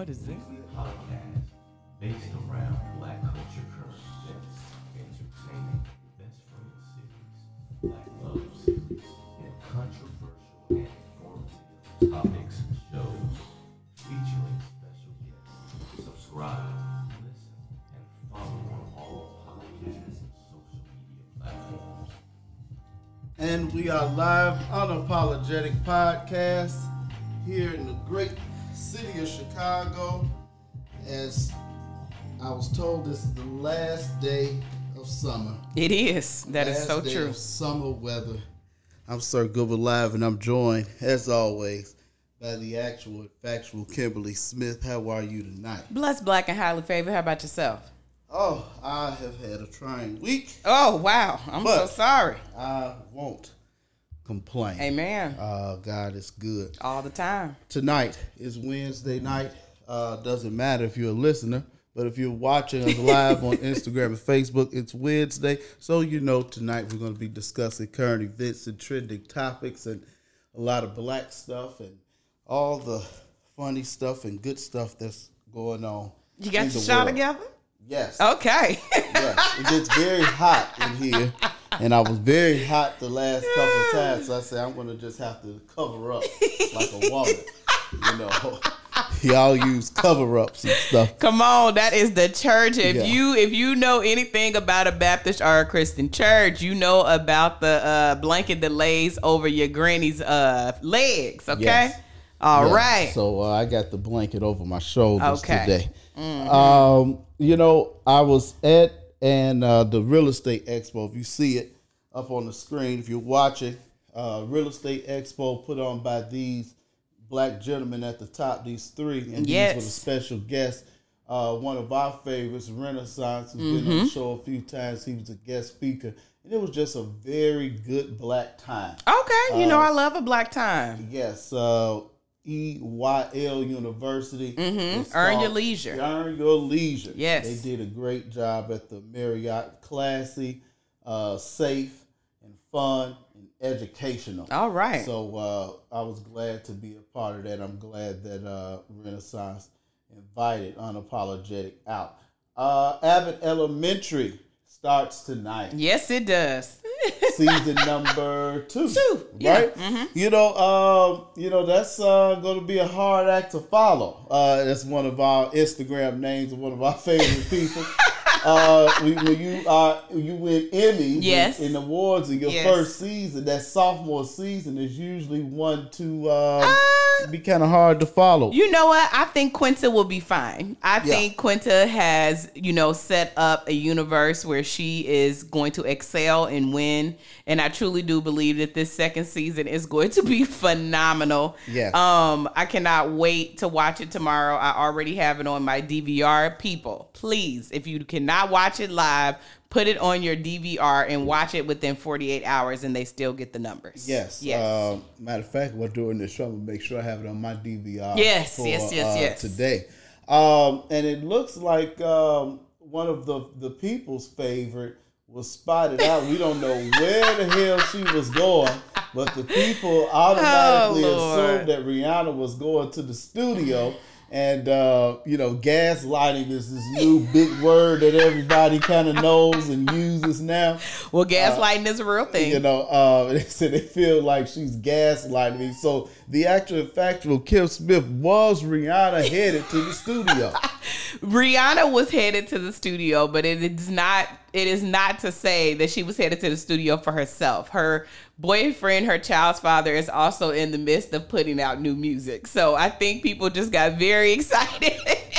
What is this? podcast based around black culture current events, entertaining events from the cities, black love series, and controversial and informative topics and shows featuring special guests. Subscribe, listen, and follow on all podcast and social media platforms. And we are live unapologetic podcast here in the great city of Chicago. As I was told, this is the last day of summer. It is. That is Last so day true. summer weather. I'm Sir Goober Live, and I'm joined, as always, by the actual factual Kimberly Smith. How are you tonight? Blessed, black, and highly favored. How about yourself? Oh, I have had a trying week. Oh wow, I'm But- so sorry. I won't complain. Amen. Uh, God is good. All the time. tonight is Wednesday night. Uh, doesn't matter if you're a listener, but if you're watching us live on Instagram and Facebook, it's Wednesday. So you know tonight we're going to be discussing current events and trending topics and a lot of black stuff and all the funny stuff and good stuff that's going on. You got your shot world. together? Yes. Okay. yes. It gets very hot in here. And I was very hot the last couple of times, so I said I'm gonna just have to cover up like a woman. You know, y'all use cover ups and stuff. Come on, that is the church. If Yeah. you if you know anything about a Baptist or a Christian church, you know about the uh, blanket that lays over your granny's uh, legs. Okay. Yes. All Yeah, right. So uh, I got the blanket over my shoulders Okay. today. Um, you know, I was at and uh, the real estate expo. If you see it up on the screen, if you're watching, uh, real estate expo put on by these black gentlemen at the top. These three, and Yes. these were the special guests. Uh, one of our favorites, Renaissance, been Mm-hmm. on the show a few times. He was a guest speaker, and it was just a very good black time. okay. You know Uh, I love a black time. Yes, uh, EYL University. Mm-hmm. Earn your leisure. Earn your leisure. Yes. they did a great job at the Marriott. Classy, uh, safe, and fun and educational. All right. So uh, I was glad to be a part of that. I'm glad that uh, Renaissance invited Unapologetic out. Uh, Abbott Elementary starts tonight yes, it does. season number two. Two, yeah, Mm-hmm. right? You know, um, you know that's uh, going to be a hard act to follow. Uh, that's one of our Instagram names of one of our favorite people. Uh, when when you uh, you win Emmys Yes. and awards in your Yes. first season, that sophomore season is usually one to um, Uh, be kind of hard to follow. You know what? I think Quinta will be fine. I Yeah. think Quinta has, you know, set up a universe where she is going to excel and win. And I truly do believe that this second season is going to be phenomenal. Yes. Um, I cannot wait to watch it tomorrow. I already have it on my DVR. People, please, if you cannot watch it live, put it on your DVR and watch it within 48 hours and they still get the numbers. Yes. Yes. Um, matter of fact, we're doing this show. I'm gonna make sure I have it on my DVR. Yes, for, yes, yes, uh, yes. Today, um, and it looks like um, one of the the people's favorite was spotted out. We don't know where the hell she was going, but the people automatically Oh, assumed that Rihanna was going to the studio. And uh, you know, gaslighting is this new big word that everybody kind of knows and uses now. well, gaslighting is a real thing. You know, uh, they said they feel like she's gaslighting me. So the actual factual Kim Smith was Rihanna headed to the studio. Rihanna was headed to the studio, but it is not it is not to say that she was headed to the studio for herself. Her boyfriend, her child's father, is also in the midst of putting out new music. So I think people just got very excited.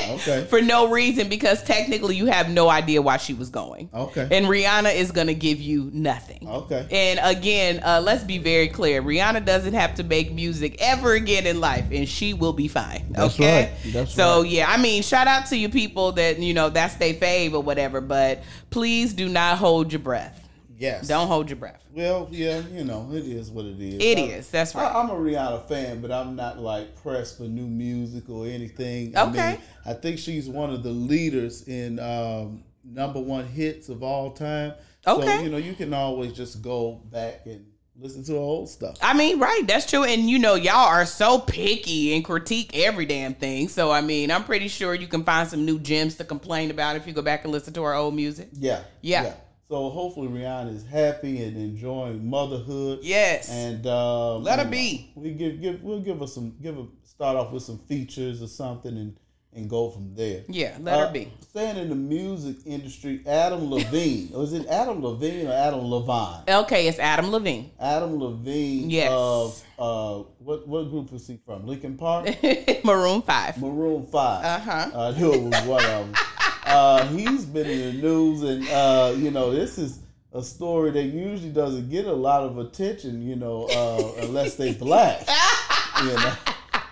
Okay. For no reason because technically you have no idea why she was going. Okay. And Rihanna is going to give you nothing. Okay. And again, uh, let's be very clear. Rihanna doesn't have to make music ever again in life, and she will be fine. That's okay. right. That's so right. yeah, I mean, shout out to you people that you know that's their fave or whatever, but please do not hold your breath. Yes. Don't hold your breath. Well, yeah, you know, it is what it is. It I- is. That's right. I, I'm a Rihanna fan, but I'm not like pressed for new music or anything. Okay. I, mean, I think she's one of the leaders in um, number one hits of all time. Okay. So, you know, you can always just go back and listen to old stuff. I mean, right, that's true. And you know, y'all are so picky and critique every damn thing. So I mean, I'm pretty sure you can find some new gems to complain about if you go back and listen to our old music. Yeah, Yeah. So hopefully Rihanna is happy and enjoying motherhood. Yes. And um, Let her be. We give give we'll give her some give her start off with some features or something and and go from there. yeah, let Uh, her be. Staying in the music industry, Adam Levine. Was it Adam Levine or Adam Levine? Okay, it's Adam Levine. Adam Levine Yes. of uh what what group was he from? Linkin Park? Maroon Five. Maroon Five. Uh-huh. I knew it was one of them. Uh, he's been in the news, and uh, you know this is a story that usually doesn't get a lot of attention, you know, uh, unless they black. you know.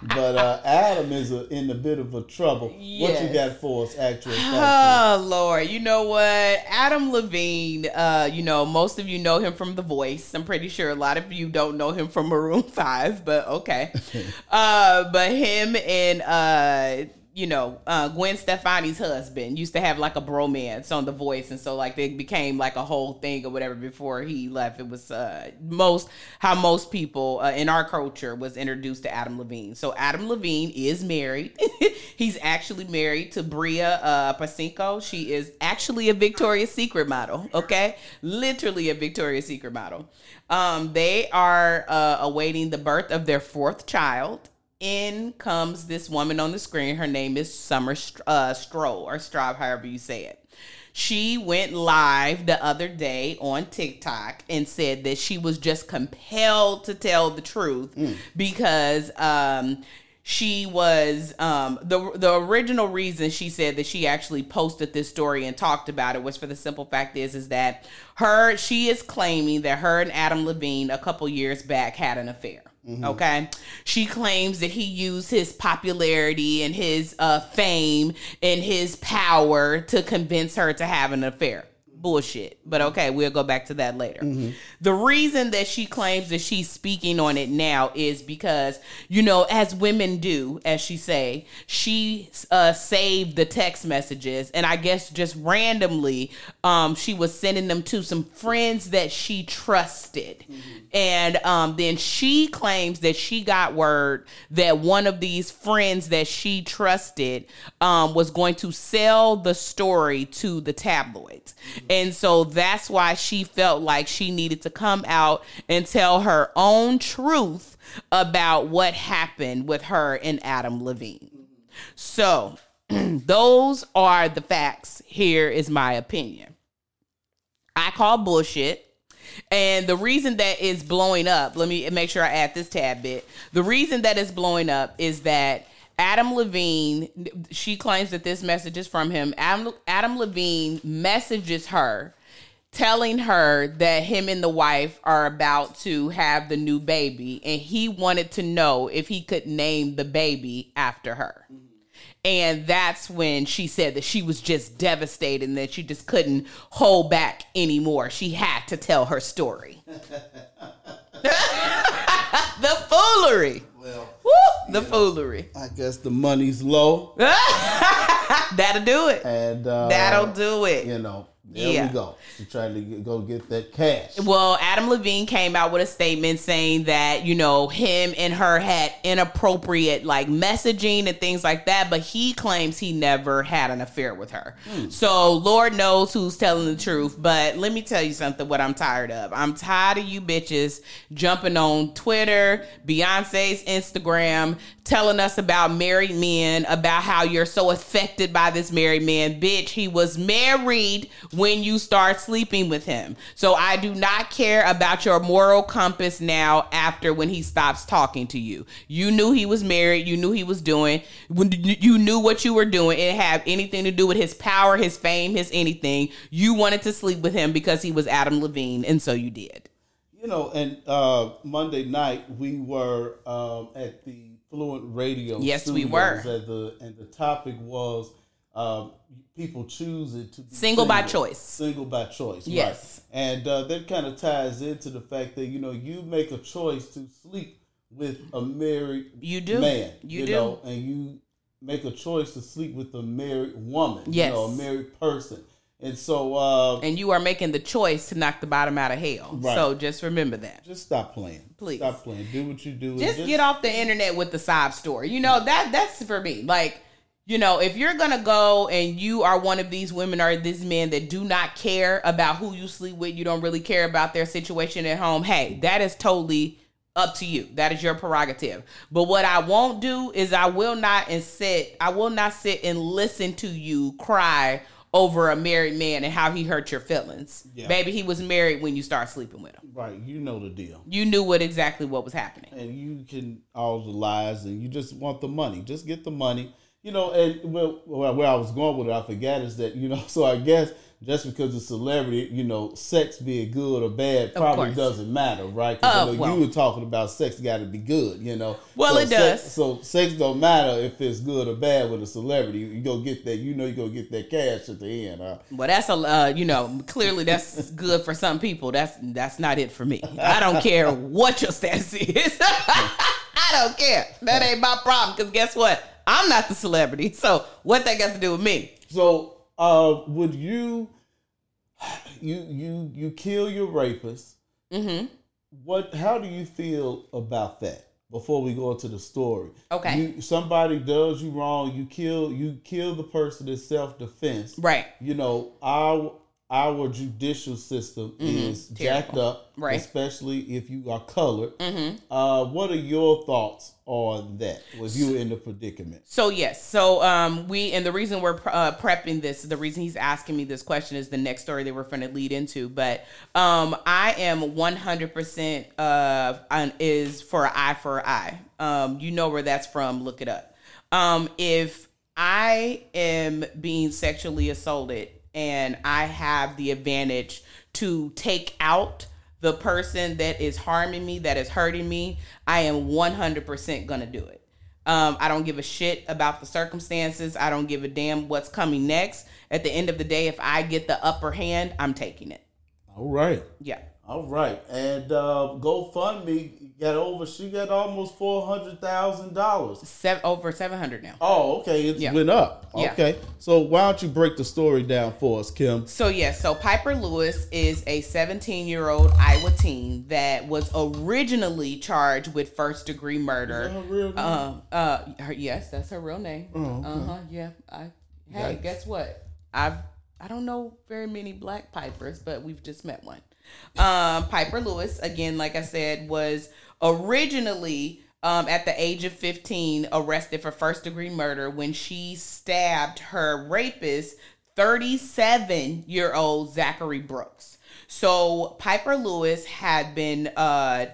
But uh, Adam is a, in a bit of a trouble. What you got for us, actual factual? Oh Lord, you know what? Adam Levine, uh, you know, most of you know him from The Voice. I'm pretty sure a lot of you don't know him from Maroon 5, but okay. uh, but him and uh you know, uh, Gwen Stefani's husband used to have like a bromance on The Voice, and so like they became like a whole thing or whatever before he left. It was uh, most how most people uh, in our culture was introduced to Adam Levine. So Adam Levine is married. He's actually married to Bria uh, Pacinco. She is actually a Victoria's Secret model. Okay, literally a Victoria's Secret model. Um, they are uh, awaiting the birth of their fourth child in comes this woman on the screen. Her name is Summer uh, Stroll or Straub, however you say it. She went live the other day on TikTok and said that she was just compelled to tell the truth because um, she was um, the the original reason she said that she actually posted this story and talked about it was for the simple fact is is that her she is claiming that her and Adam Levine a couple years back had an affair. Okay. She claims that he used his popularity and his uh, fame and his power to convince her to have an affair. Bullshit. But okay, we'll go back to that later. The reason that she claims that she's speaking on it now is because, you know, as women do, as she say, she uh, saved the text messages and I guess just randomly um, she was sending them to some friends that she trusted. And um, then she claims that she got word that one of these friends that she trusted um, was going to sell the story to the tabloids. And so that's why she felt like she needed to come out and tell her own truth about what happened with her and Adam Levine. So those are the facts. Here is my opinion. I call bullshit. And the reason that is blowing up, let me make sure I add this tad bit. The reason that is blowing up is that Adam Levine, she claims that this message is from him. Adam, Adam Levine messages her telling her that him and the wife are about to have the new baby and he wanted to know if he could name the baby after her. And that's when she said that she was just devastated and that she just couldn't hold back anymore. She had to tell her story. the foolery. The foolery. I guess the money's low, That'll do it. and uh, That'll do it. You know, there Yeah. we go. She tried to get, go get that cash. Well, Adam Levine came out with a statement saying that, you know, him and her had inappropriate like messaging and things like that, but he claims he never had an affair with her. Hmm. So, Lord knows who's telling the truth, but let me tell you something what I'm tired of. I'm tired of you bitches jumping on Twitter, Beyonce's Instagram, telling us about married men, about how you're so affected by this married man. Bitch, he was married when you start sleeping with him. So I do not care about your moral compass now after when he stops talking to you. You knew he was married, you knew he was doing, when you knew what you were doing. It had anything to do with his power, his fame, his anything. You wanted to sleep with him because he was Adam Levine, and so you did. You know, and uh, Monday night we were um, at the Fluent Radio. Yes, we were. At the, and the topic was um, people choose it to be Single by choice. Single by choice. right. Yes. And uh, that kind of ties into the fact that you know you make a choice to sleep with a married You do. man. You do. know, and you make a choice to sleep with a married woman. Yes. You know, a married person. And so uh, And you are making the choice to knock the bottom out of hell. Right. So just remember that. just stop playing. Please. stop playing. Do what you do. and Just get off the internet with the sob story. You know, that that's for me. Like, you know, if you're gonna go and you are one of these women or these men that do not care about who you sleep with, you don't really care about their situation at home, hey, that is totally up to you. That is your prerogative. But what I won't do is I will not and sit I will not sit and listen to you cry over a married man and how he hurt your feelings. Yeah. Baby, he was married when you start sleeping with him. Right, you know the deal. You knew what exactly what was happening. and you can all the lies and you just want the money just get the money you know and well, where i was going with it i forgot is that you know so i guess just because it's celebrity you know sex being good or bad probably doesn't matter right 'Cause I Uh, well. you were talking about sex got to be good you know Well, So it sex- does. so sex don't matter if it's good or bad with a celebrity you go get that you know you go get that cash at the end huh? Well, that's a uh, you know clearly that's good for some people. That's that's not it for me. I don't care what your status is. I don't care. That ain't my problem. Because guess what? I'm not the celebrity. So what that got to do with me? So, uh, would you, you, you, you kill your rapist? Mm-hmm. What? How do you feel about that? Before we go into the story, Okay. You, somebody does you wrong. You kill. You kill the person in self defense. Right. You know our our judicial system is jacked Mm-hmm. Terrible. up, Right. Especially if you are colored. Mm-hmm. Uh, what are your thoughts on that? Was you in the predicament? So yes, so um, we and the reason we're uh, prepping this, the reason he's asking me this question is the next story that we're going to lead into. But um, I am one hundred percent uh is for eye for eye. Um, you know where that's from? Look it up. Um, if I am being sexually assaulted and I have the advantage to take out the person that is harming me, that is hurting me, I am 100% going to do it. Um, I don't give a shit about the circumstances. I don't give a damn what's coming next. At the end of the day, if I get the upper hand, I'm taking it. All right. Yeah. All right, and uh, GoFundMe got over. She got almost four hundred thousand dollars. Seven, over 700 now. Oh, okay, it Yeah. went up. Yeah. Okay, so why don't you break the story down for us, Kim? So yes, so Piper Lewis is a 17-year-old Iowa teen that was originally charged with first degree murder. Her real name? Um, uh, her, yes, that's her real name. Oh, okay. Uh huh. Yeah. I. Hey, Yikes. guess what? I've I don't know very many black pipers, but we've just met one. Um, Piper Lewis, again, like I said, was originally um, at the age of 15 arrested for first degree murder when she stabbed her rapist, 37 year old Zachary Brooks. So Piper Lewis had been uh,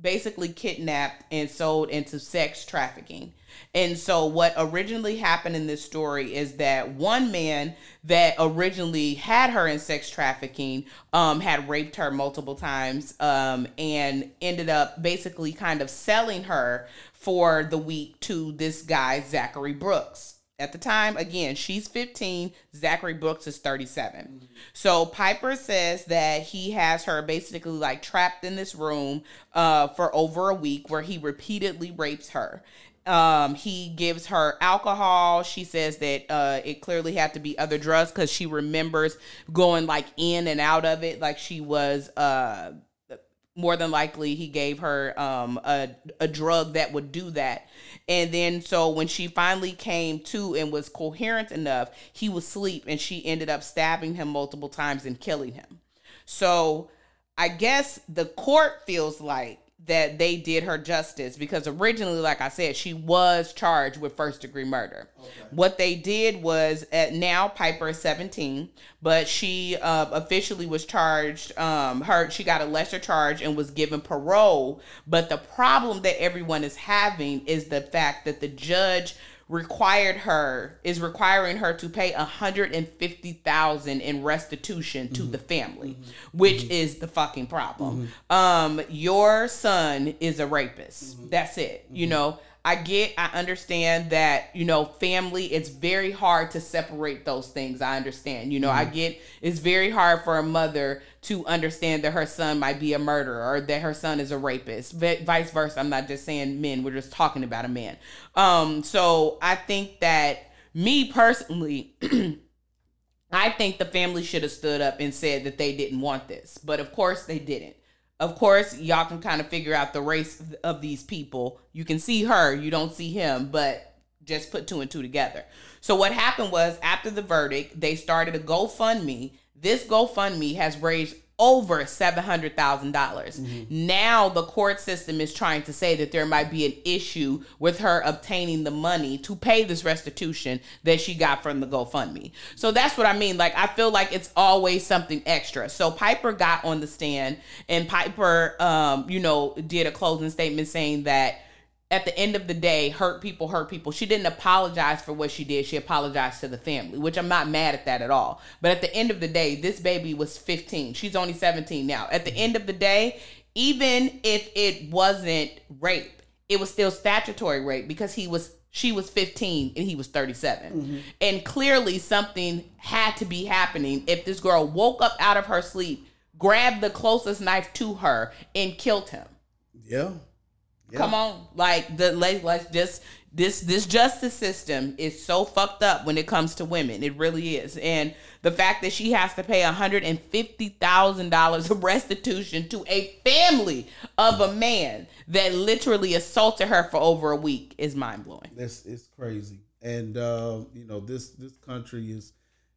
basically kidnapped and sold into sex trafficking. And so, what originally happened in this story is that one man that originally had her in sex trafficking um, had raped her multiple times um, and ended up basically kind of selling her for the week to this guy, Zachary Brooks. At the time, again, she's 15, Zachary Brooks is 37. So Piper says that he has her basically like trapped in this room uh, for over a week where he repeatedly rapes her. Um, he gives her alcohol. She says that uh, it clearly had to be other drugs because she remembers going like in and out of it, like she was uh, more than likely he gave her um a, a drug that would do that. And then so when she finally came to and was coherent enough he was asleep and she ended up stabbing him multiple times and killing him. So i guess the court feels like that they did her justice because originally like i said she was charged with first degree murder. What they did was at now piper is 17 but she uh, officially was charged um her she got a lesser charge and was given parole. But the problem that everyone is having is the fact that the judge required her is requiring her to pay a hundred and fifty thousand in restitution to mm-hmm. the family, mm-hmm. which mm-hmm. is the fucking problem. Um, your son is a rapist. That's it. You know, I get, I understand that, you know, family, it's very hard to separate those things. I understand. You know, I get it's very hard for a mother to understand that her son might be a murderer or that her son is a rapist. V- vice versa. I'm not just saying men, we're just talking about a man. Um, so I think that me personally, I think the family should have stood up and said that they didn't want this, but of course they didn't. Of course, y'all can kind of figure out the race of these people. You can see her, you don't see him, but just put two and two together. So what happened was after the verdict, they started a GoFundMe. This GoFundMe has raised over seven hundred thousand dollars. Now the court system is trying to say that there might be an issue with her obtaining the money to pay this restitution that she got from the GoFundMe. So that's what I mean. Like I feel like it's always something extra. So Piper got on the stand and Piper, um, you know, did a closing statement saying that at the end of the day, hurt people hurt people. She didn't apologize for what she did. She apologized to the family, which I'm not mad at that at all. But at the end of the day, this baby was 15. She's only 17 now. At the end of the day, even if it wasn't rape, it was still statutory rape because he was she was 15 and he was 37. Mm-hmm. And clearly something had to be happening if this girl woke up out of her sleep, grabbed the closest knife to her and killed him. Yeah. Yeah. Come on, like the let, let's just this this justice system is so fucked up when it comes to women. It really is, and the fact that she has to pay hundred and fifty thousand dollars of restitution to a family of a man that literally assaulted her for over a week is mind blowing. It's it's crazy, and uh, you know this this country is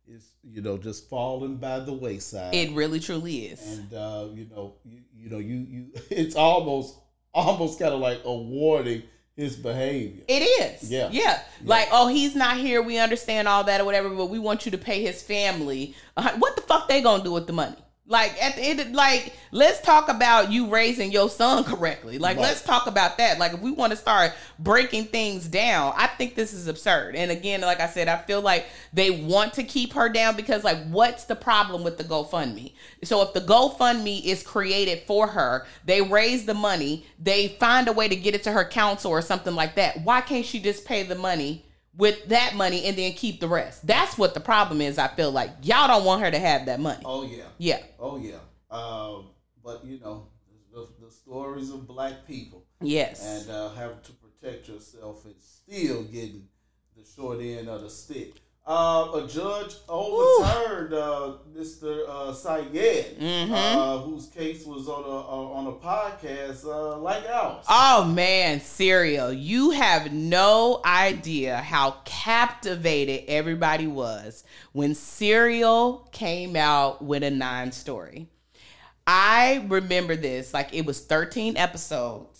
is you know just falling by the wayside. It really truly is. and uh, you know you, you know you you it's almost almost kind of like awarding his behavior. It is. Yeah. yeah. Like, oh, he's not here. We understand all that or whatever, but we want you to pay his family. Uh, what the fuck they gonna do with the money? Like at the end, of, like let's talk about you raising your son correctly. Like Right. let's talk about that. Like if we want to start breaking things down, I think this is absurd. And again, like I said, I feel like they want to keep her down because like what's the problem with the GoFundMe? So if the GoFundMe is created for her, they raise the money, they find a way to get it to her counsel or something like that. Why can't she just pay the money? With that money and then keep the rest. That's what the problem is. I feel like y'all don't want her to have that money. Oh yeah, Yeah. oh yeah. Um, but you know the, the stories of black people Yes. and uh, having to protect yourself and still getting the short end of the stick. Uh, a judge overturned uh, Mr. Uh, Syed, Mm-hmm. uh, whose case was on a uh, on a podcast uh, like ours. Oh man, Serial, you have no idea how captivated everybody was when Serial came out with Adnan story. I remember this like it was 13 episodes.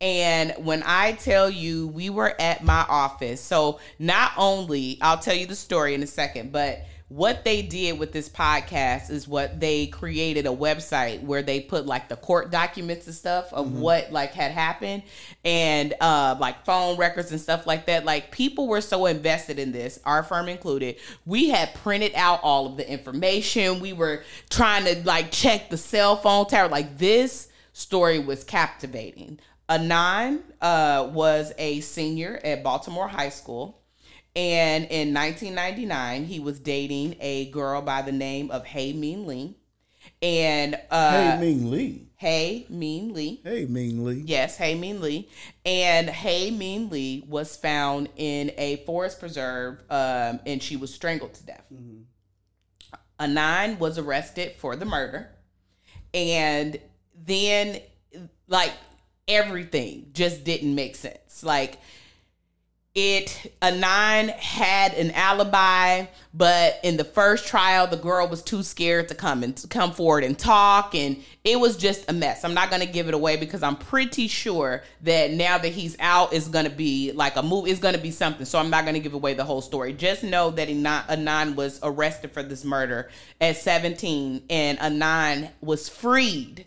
And when I tell you we were at my office, so not only I'll tell you the story in a second, but what they did with this podcast is what they created a website where they put like the court documents and stuff of what like had happened and uh like phone records and stuff like that. Like people were so invested in this our firm included. We had printed out all of the information. We were trying to like check the cell phone tower. Like this story was captivating Adnan uh was a senior at baltimore high school and in 1999, he was dating a girl by the name of Hae Min Lee. And uh, hey, Ming Lee. Hae Min Lee. Hey, Ming Lee. Yes, Hae Min Lee. And Hae Min Lee was found in a forest preserve um, and she was strangled to death. Adnan was arrested for the murder. And then, like, everything just didn't make sense. Like, it Adnan had an alibi, but in the first trial, the girl was too scared to come and to come forward and talk, and it was just a mess. I'm not gonna give it away because I'm pretty sure that now that he's out, it's gonna be like a move. It's gonna be something. So I'm not gonna give away the whole story. Just know that Adnan was arrested for this murder at 17, and Adnan was freed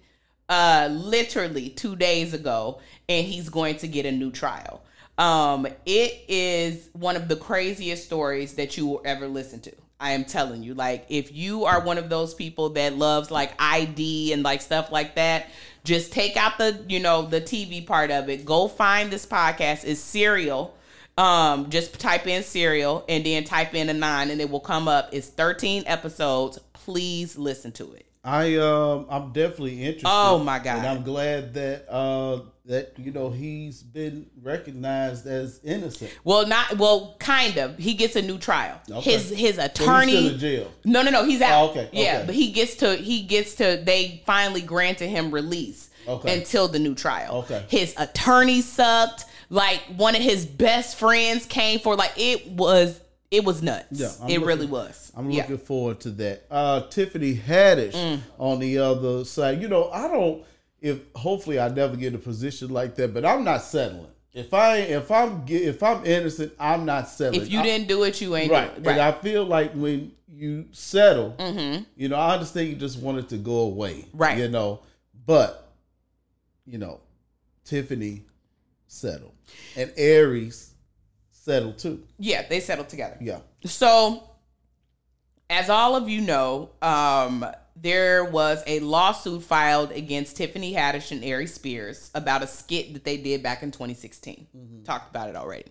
uh literally two days ago, and he's going to get a new trial. Um, it is one of the craziest stories that you will ever listen to. I am telling you, like, if you are one of those people that loves like ID and like stuff like that, just take out the, you know, the TV part of it. Go find this podcast. It's Serial. Um, just type in Serial and then type in Adnan and it will come up. It's 13 episodes please listen to it. I um I'm definitely interested. Oh, my God. And I'm glad that uh that you know he's been recognized as innocent. Well, not well, kind of. He gets a new trial. Okay. His his attorney. he's still in jail. No, no, no. He's out. Oh, okay, Yeah, okay. but he gets to he gets to. They finally granted him release Okay. until the new trial. Okay. His attorney sucked. Like one of his best friends came for. Like it was. It was nuts. Yeah, I'm it looking- really was. I'm Yeah. looking forward to that. Uh Tiffany Haddish Mm. on the other side. You know, I don't if hopefully I never get a position like that, but I'm not settling. If I if I'm if I'm innocent, I'm not settling. If you I- didn't do it, you ain't right. do it. And I feel like when you settle, Mm-hmm. you know, I understand you just want it to go away. Right. You know, but you know, Tiffany settled. And Aries settled too. yeah, they settled together. Yeah. So, as all of you know, um, there was a lawsuit filed against Tiffany Haddish and Aries Spears about a skit that they did back in 2016. Talked about it already.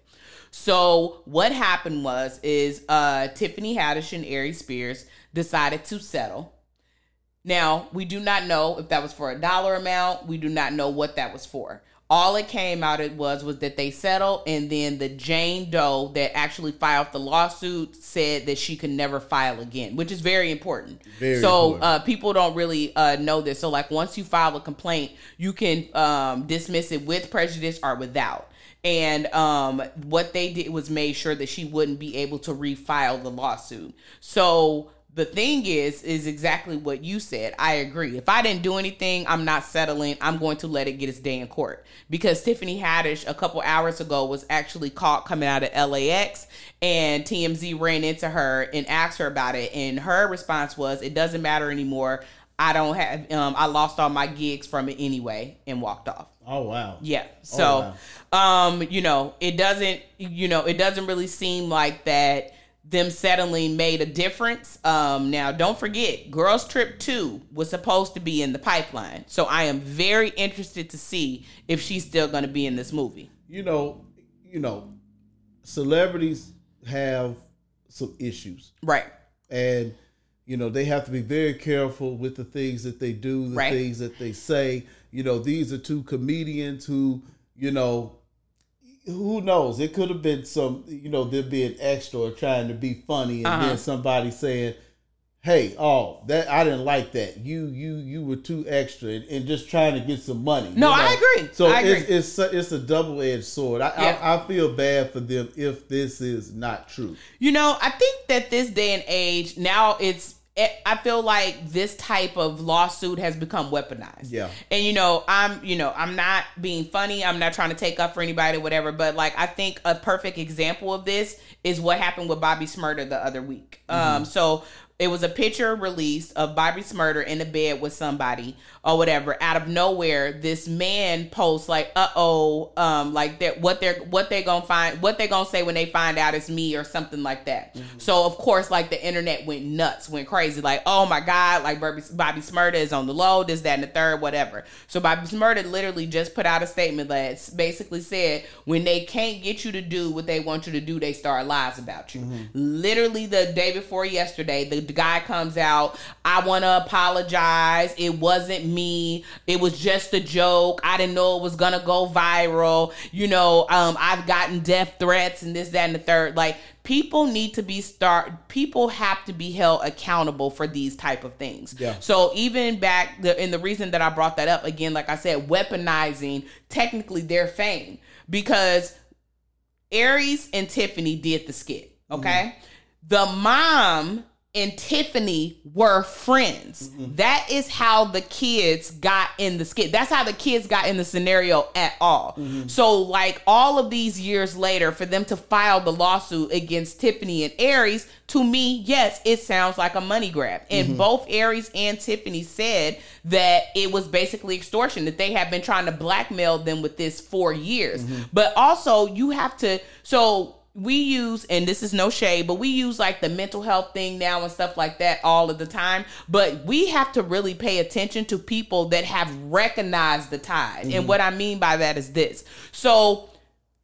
So what happened was is uh, Tiffany Haddish and Aries Spears decided to settle. Now, we do not know if that was for a dollar amount. We do not know what that was for. All it came out it was was that they settled, and then the Jane Doe that actually filed the lawsuit said that she could never file again, which is very important. Very so important. uh, people don't really uh, know this. So like once you file a complaint, you can um, dismiss it with prejudice or without. And um, what they did was made sure that she wouldn't be able to refile the lawsuit. So the thing is, is exactly what you said. I agree. If I didn't do anything, I'm not settling. I'm going to let it get its day in court because Tiffany Haddish a couple hours ago was actually caught coming out of LAX, and TMZ ran into her and asked her about it, and her response was, "It doesn't matter anymore. I don't have. Um, I lost all my gigs from it anyway," and walked off. Oh wow. Yeah. So, um, you know, it doesn't, you know, it doesn't really seem like that them settling made a difference. Um, now don't forget, Girls Trip 2 was supposed to be in the pipeline. So I am very interested to see if she's still going to be in this movie. you know, you know, celebrities have some issues, Right. and you know they have to be very careful with the things that they do, the Right. things that they say. You know, these are two comedians who, you know, who knows? It could have been some, you know, them being extra or trying to be funny, and Uh-huh. then somebody saying. Hey, oh, that I didn't like that. You, you, you were too extra, and, and just trying to get some money. No, you I agree. So I agree. it's it's a, it's a double edged sword. I, Yeah. I I feel bad for them if this is not true. You know, I think that this day and age now it's. I feel like this type of lawsuit has become weaponized. Yeah. And you know, I'm you know, I'm not being funny. I'm not trying to take up for anybody, or whatever. But like, I think a perfect example of this is what happened with Bobby Shmurda the other week. Um, so it was a picture released of Bobby Shmurda in a bed with somebody or whatever. Out of nowhere, this man posts like, "Uh oh," um, like that. What they're what they gonna find? What they gonna say when they find out it's me or something like that. So of course, like the internet went nuts, went crazy. Like, oh my god, like Bobby, Bobby Shmurda is on the low, this, that, and the third, whatever. So Bobby Shmurda literally just put out a statement that basically said, when they can't get you to do what they want you to do, they start lies about you. Literally the day before yesterday, the, the guy comes out, I want to apologize. It wasn't me. It was just a joke. I didn't know it was gonna go viral. You know, um, I've gotten death threats and this, that, and the third. Like people need to be start. People have to be held accountable for these type of things. Yeah. So even back the and the reason that I brought that up again, like I said, weaponizing technically their fame because Aries and Tiffany did the skit. Okay. The mom and Tiffany were friends. Mm-hmm. That is how the kids got in the skit. That's how the kids got in the scenario at all. Mm-hmm. So, like, all of these years later, for them to file the lawsuit against Tiffany and Aries, to me, yes, it sounds like a money grab. And mm-hmm. both Aries and Tiffany said that it was basically extortion, that they have been trying to blackmail them with this for years. But also, you have to, so we use and this is no shade but we use like the mental health thing now and stuff like that all of the time but we have to really pay attention to people that have recognized the tide and mm-hmm. what i mean by that is this so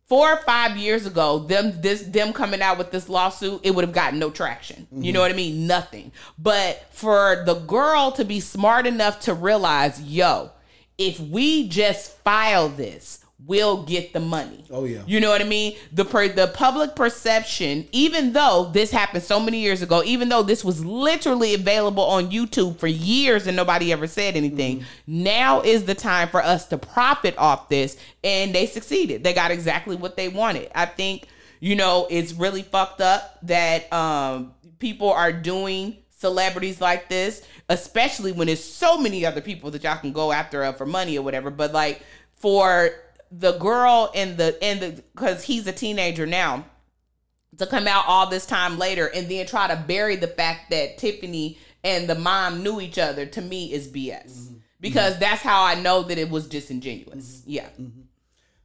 four or five years ago, them this them coming out with this lawsuit, it would have gotten no traction. You know mm-hmm. what I mean? Nothing. But for the girl to be smart enough to realize, yo, if we just file this, we'll get the money. Oh, yeah. You know what I mean? The per, the public perception, even though this happened so many years ago, even though this was literally available on YouTube for years and nobody ever said anything, Mm-hmm. now is the time for us to profit off this. And they succeeded. They got exactly what they wanted. I think, you know, it's really fucked up that um, people are doing celebrities like this, especially when there's so many other people that y'all can go after uh, for money or whatever. But like for the girl and the and the because he's a teenager now to come out all this time later and then try to bury the fact that Tiffany and the mom knew each other to me is BS. Because that's how I know that it was disingenuous. Yeah.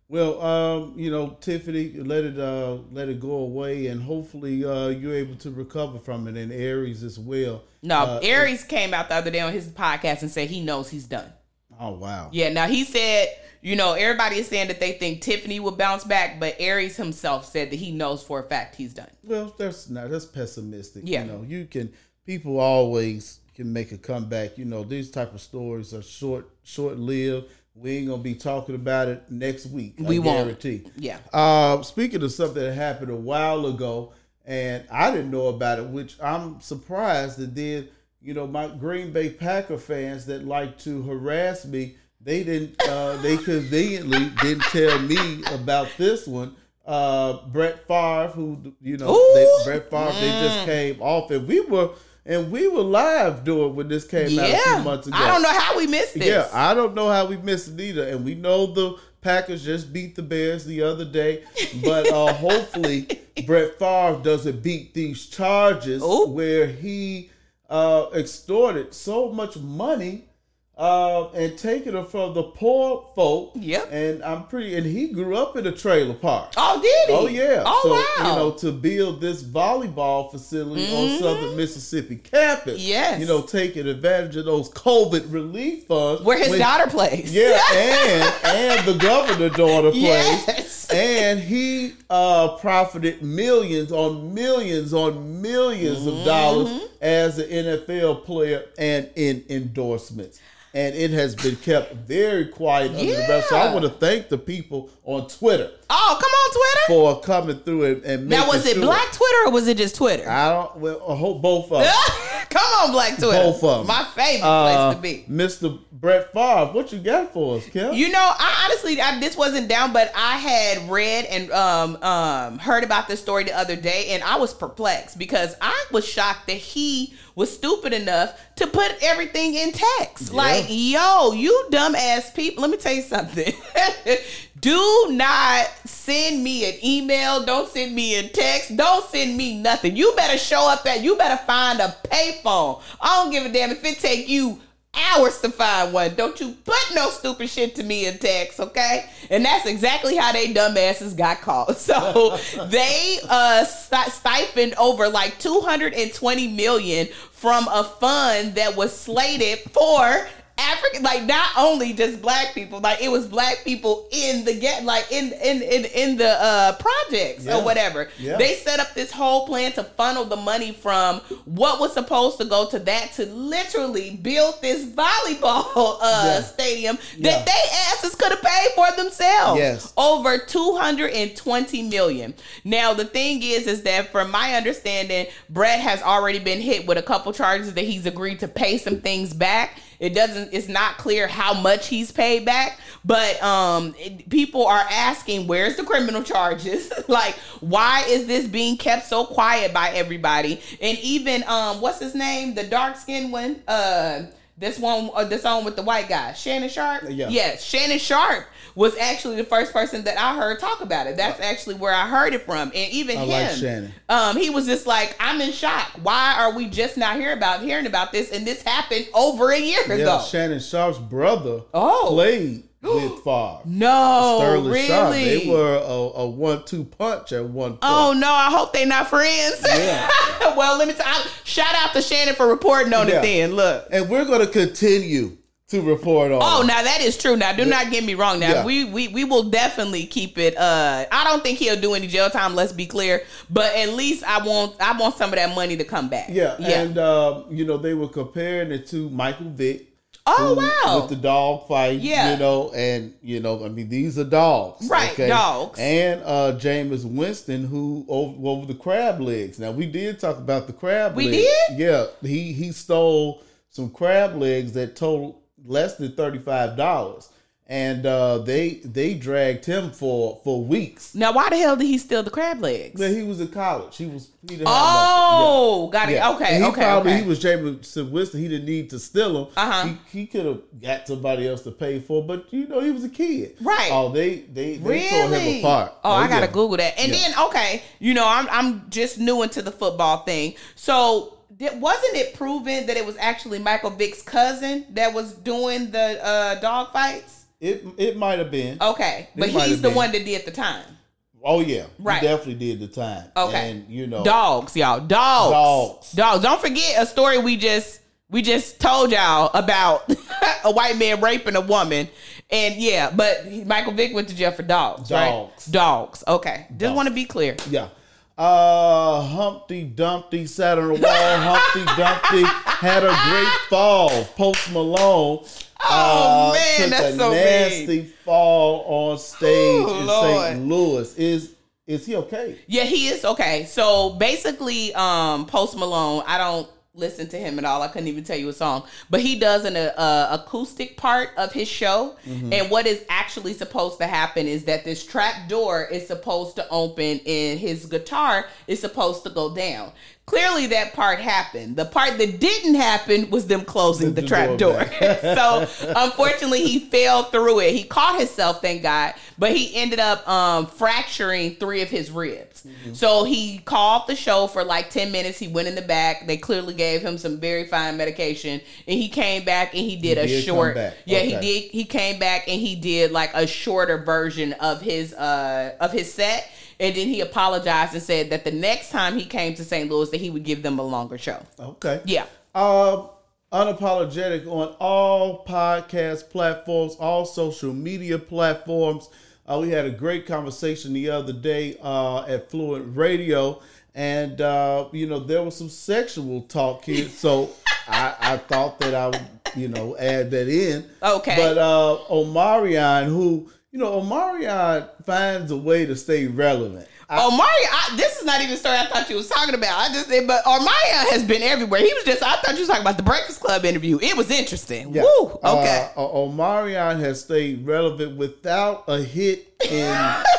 Well, um, you know, Tiffany, let it uh, let it go away, and hopefully uh, you're able to recover from it, and Aries as well. No, Uh, Aries came out the other day on his podcast and said he knows he's done. Oh wow. Yeah, now he said, you know, everybody is saying that they think Tiffany will bounce back, but Aries himself said that he knows for a fact he's done. Well, that's not that's pessimistic. Yeah. You know, you can people always can make a comeback. You know, these type of stories are short short lived. We ain't gonna be talking about it next week. I We won't. guarantee. Yeah. Uh, speaking of something that happened a while ago, and I didn't know about it, which I'm surprised that then, you know, my Green Bay Packer fans that like to harass me, they didn't, uh, they conveniently didn't tell me about this one. Uh, Brett Favre, who you know, they, Brett Favre, they just came off, and we were, and we were live doing when this came out a few months ago. I don't know how we missed this. Yeah, I don't know how we missed it either. And we know the Packers just beat the Bears the other day. But uh, hopefully Brett Favre doesn't beat these charges Ooh. where he uh, extorted so much money uh, and taking it from the poor folk. Yep. And I'm pretty and he grew up in a trailer park. Oh, did he? Oh yeah. Oh so wow. Mm-hmm. you know, to build this volleyball facility on Southern Mississippi campus. Yes. You know, taking advantage of those COVID relief funds. Where his when- daughter plays. Yeah, and and the governor daughter plays. Yes. And he uh profited millions on millions on 1000000s of dollars Mm-hmm. As an NFL player and in endorsements. And it has been kept very quiet under the wraps. So I want to thank the people on Twitter Oh, come on, Twitter. for coming through and, and Now, was it sure- Black Twitter or was it just Twitter? I don't. Well, uh, I hope both of them. come on, Black Twitter. Both of 'em. My favorite Uh, place to be. Mr. Brett Favre, what you got for us, Kim? You know, I honestly, I, this wasn't down, but I had read and um, um, heard about this story the other day, and I was perplexed because I was shocked that he was stupid enough to put everything in text. Like, yo, you dumbass people. Let me tell you something. Do not send me an email. Don't send me a text. Don't send me nothing. You better show up at. You better find a I don't give a damn if it take you hours to find one. Don't you put no stupid shit to me in text, okay? And that's exactly how they dumbasses got caught. So they uh sti- stipend over like 220 million from a fund that was slated for African, like not only just black people, like it was black people in the get, like in in in in the uh projects Yeah. or whatever. Yeah. They set up this whole plan to funnel the money from what was supposed to go to that to literally build this volleyball uh Yeah. stadium that they asses could have paid for themselves. Yes. Over 220 million. Now the thing is is that from my understanding, Brett has already been hit with a couple charges that he's agreed to pay some things back. It doesn't it's not clear how much he's paid back, but um it- people are asking where's the criminal charges? like why is this being kept so quiet by everybody? And even um what's his name? The dark skinned one uh this one, uh, this on with the white guy, Shannon Sharpe. Yeah. Yes, Shannon Sharpe was actually the first person that I heard talk about it. That's actually where I heard it from, and even I him, like Shannon. um, he was just like, "I'm in shock. Why are we just now hear about hearing about this? And this happened over a year yeah, ago. Shannon Sharpe's brother Oh. played with Favre. no, Sterling really? Sharpe. They were a, a one-two punch at one point. Oh no! I hope they're not friends. Yeah. well, let me tell. Shout out to Shannon for reporting on Yeah. it. Then look, And we're going to continue to report on. Oh, now that is true. Now, do not get me wrong. Now, Yeah. we, we we will definitely keep it. Uh, I don't think he'll do any jail time. Let's be clear. But at least I want I want some of that money to come back. Yeah, yeah. and um, you know they were comparing it to Michael Vick. Oh, wow. With the dog fight, Yeah. you know, and you know, I mean, these are dogs, Right, dogs. and uh Jameis Winston, who over, over the crab legs. Now we did talk about the crab. Legs. We legs. did? Yeah, he he stole some crab legs that totaled less than thirty five dollars, and uh they they dragged him for for weeks. now, why the hell did he steal the crab legs? But he was in college. He was he didn't have. Yeah. Oh, got it. Yeah. Okay, And he okay, probably okay. he was Jameis Winston. He didn't need to steal them. Uh-huh. He, he could have got somebody else to pay for, but you know he was a kid. Right. Oh, they they, they Really? tore him apart. Oh, I gotta yeah. Google that. And then okay, you know, I'm I'm just new into the football thing. So wasn't it proven that it was actually Michael Vick's cousin that was doing the uh, dog fights? It it might have been. Okay, but he's the been. one that did the time. Oh yeah, Right. He definitely did the time. Okay. and you know, Dogs, y'all. Dogs. Dogs. Dogs. Don't forget a story we just we just told y'all about a white man raping a woman. And yeah, but Michael Vick went to jail for dogs, right? Dogs. Dogs. Okay. Just want to be clear. Yeah. Uh, Humpty Dumpty sat on the wall. Humpty Dumpty had a great fall. Post Malone. Oh, uh, man, took that's a so nasty fall on stage Ooh, in. St. Louis. Is is he okay? Yeah, he is okay. So basically, um, Post Malone, I don't listen to him at all. I couldn't even tell you a song, but he does an uh, acoustic part of his show. And what is actually supposed to happen is that this trap door is supposed to open, and his guitar is supposed to go down. Clearly, that part happened. The part that didn't happen was them closing the, The trap door door. so unfortunately, he fell through it. He caught himself, thank God, but he ended up um, fracturing three of his ribs. Mm-hmm. So he called the show for like ten minutes. He went in the back. They clearly gave him some very fine medication, and he came back and he did a did short. Yeah, he did. He came back and he did like a shorter version of his uh of his set. And then he apologized and said that the next time he came to St. Louis, that he would give them a longer show. Okay. Yeah. Um, unapologetic on all podcast platforms, all social media platforms. Uh, we had a great conversation the other day uh, at Fluent Radio, and uh, you know there was some sexual talk here, so I, I thought that I would you know add that in. Okay. But uh, Omarion, who you know Omarion finds a way to stay relevant. I- Omari, I, this is not even the story I thought you was talking about. I just but Omari has been everywhere. He was just, I thought you was talking about the Breakfast Club interview. It was interesting. Yeah. Woo. Okay. Uh, uh, Omarion has stayed relevant without a hit in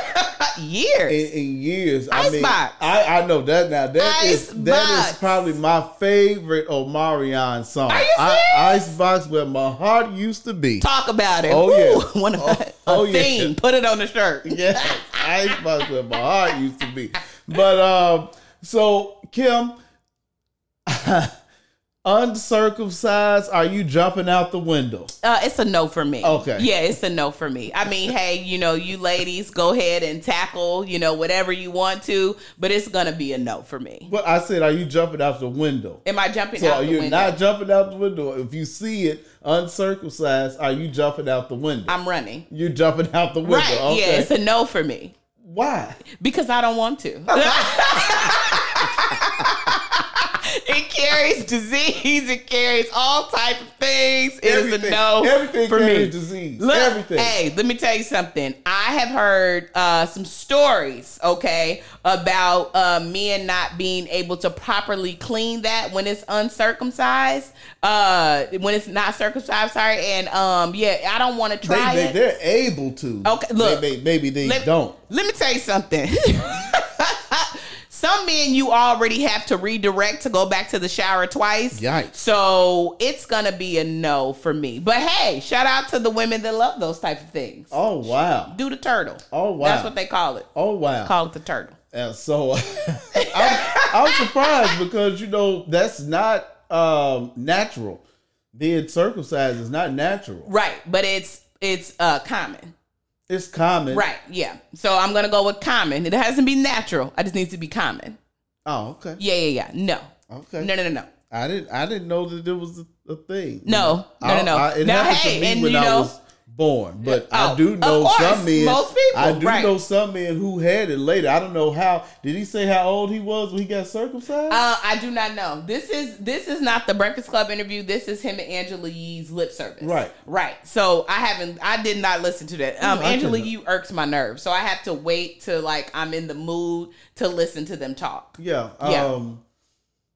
Years. in, in years. I mean, Icebox. I, I know that now. That is that Icebox. is probably my favorite Omarion song. Are you I, serious? Icebox, where my heart used to be. Talk about it. Oh, Woo. yeah. One of Oh, oh, yeah. Put it on the shirt. Yeah, Icebox, where my heart used to be. But um, so Kim. Uncircumcised, are you jumping out the window? Uh, it's a no for me. Okay. Yeah, it's a no for me. I mean, hey, you know, you ladies go ahead and tackle, you know, whatever you want to, but it's gonna be a no for me. But I said, are you jumping out the window? Am I jumping So out the you're not jumping out the window. If you see it uncircumcised, are you jumping out the window? I'm running. you're jumping out the window. Right. Okay. Yeah, it's a no for me. Why? Because I don't want to. it carries disease. It carries all type of things. It is a no everything for carries me. disease. Look, Everything. Hey, let me tell you something. I have heard uh, some stories, okay, about uh, men not being able to properly clean that when it's uncircumcised, uh, when it's not circumcised. Sorry, and um, yeah, I don't want to They, try they, it. they're able to. Okay, look. Maybe, maybe they Let, don't. Let me tell you something. Some men you already have to redirect to go back to the shower twice. Yikes. So it's gonna be a no for me. But hey, shout out to the women that love those type of things. Oh wow. Do the turtle. Oh, wow. That's what they call it. Oh wow. Call it the turtle. And so I'm, I'm surprised because you know that's not um, natural. Being circumcised is not natural. Right, but it's it's uh common. It's common. Right, yeah. So I'm gonna go with common. It hasn't to be natural. I just need to be common. Oh, okay. Yeah, yeah, yeah. No. Okay. No, no, no, no. I didn't. I didn't know that there was a, a thing. No. No, no, I- no. I- it Now, happened hey, to me and when you I know- was born, but Oh, I do know course, some men. most people, I do right. know some men who had it later. I don't know how. Did he say how old he was when he got circumcised? Uh, I do not know. This is this is not the Breakfast Club interview. This is him and Angela Yee's lip service. Right. Right. So I haven't. I did not listen to that. Um, I Angela Yee irks my nerves, so I have to wait till like I'm in the mood to listen to them talk. yeah. yeah. Um,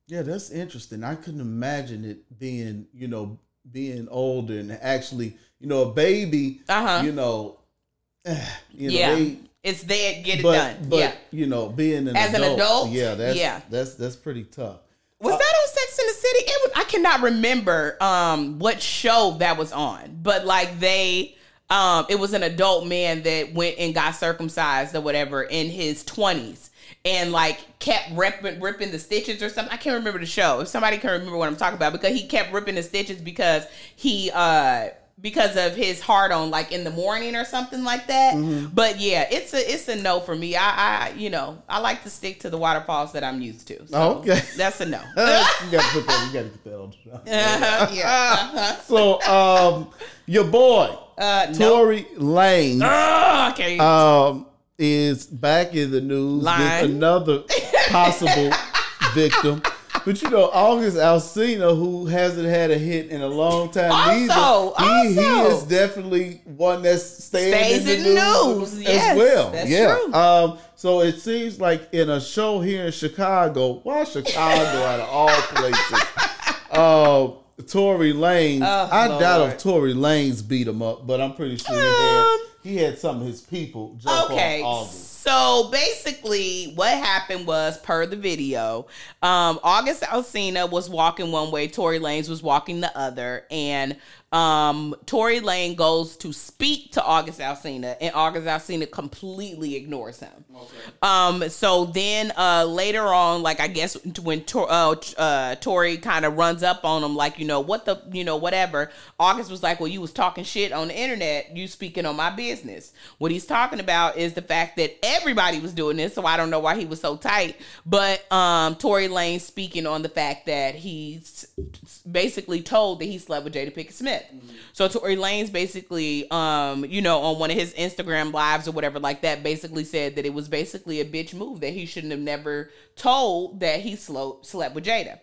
yeah, that's interesting. I couldn't imagine it being, you know, being older and actually, you know, a baby. Uh-huh. You know, you know, yeah. they- it's there. Get it but done. but yeah. you know, being an As an adult, adult, yeah, that's yeah. that's that's pretty tough. Was that on Sex in the City? It was, I cannot remember um what show that was on, but like they um it was an adult man that went and got circumcised or whatever in his 20s and like kept ripping ripping the stitches or something. I can't remember the show. If somebody can remember what I'm talking about because he kept ripping the stitches because he uh because of his heart on like in the morning or something like that. But yeah, it's a it's a no for me. I I you know, I like to stick to the waterfalls that I'm used to. So Oh, okay. That's a no. you gotta put that. You gotta get that on. Uh-huh, yeah. Uh-huh. So, um, your boy Uh, no. Tory Lanez Oh, okay. um is back in the news Lying. with another possible victim. But you know, August Alsina, who hasn't had a hit in a long time Also, either, he, he is definitely one that's staying Stays in the in news, news. as Yes, well. that's yeah. true. Um, so it seems like in a show here in Chicago, why Chicago out of all places? Uh, Tory Lanez. Oh, I doubt if Tory Lanez beat him up, but I'm pretty sure he Um, had, he had some of his people jump okay. on August. So basically, what happened was, per the video, um, August Alsina was walking one way, Tory Lanez was walking the other, and um, Tory Lanez goes to speak to August Alsina, and August Alsina completely ignores him. Um, so then uh, later on, like I guess when Tor- uh, uh, Tory kind of runs up on him, like you know what the you know whatever. August was like, well, you was talking shit on the internet, you speaking on my business. What he's talking about is the fact that everybody was doing this, so I don't know why he was so tight. But um, Tory Lanez speaking on the fact that he's basically told that he slept with Jada Pinkett Smith. So Tory Lanez basically, um, you know, on one of his Instagram lives or whatever like that, basically said that it was basically a bitch move that he shouldn't have never told that he slept with Jada.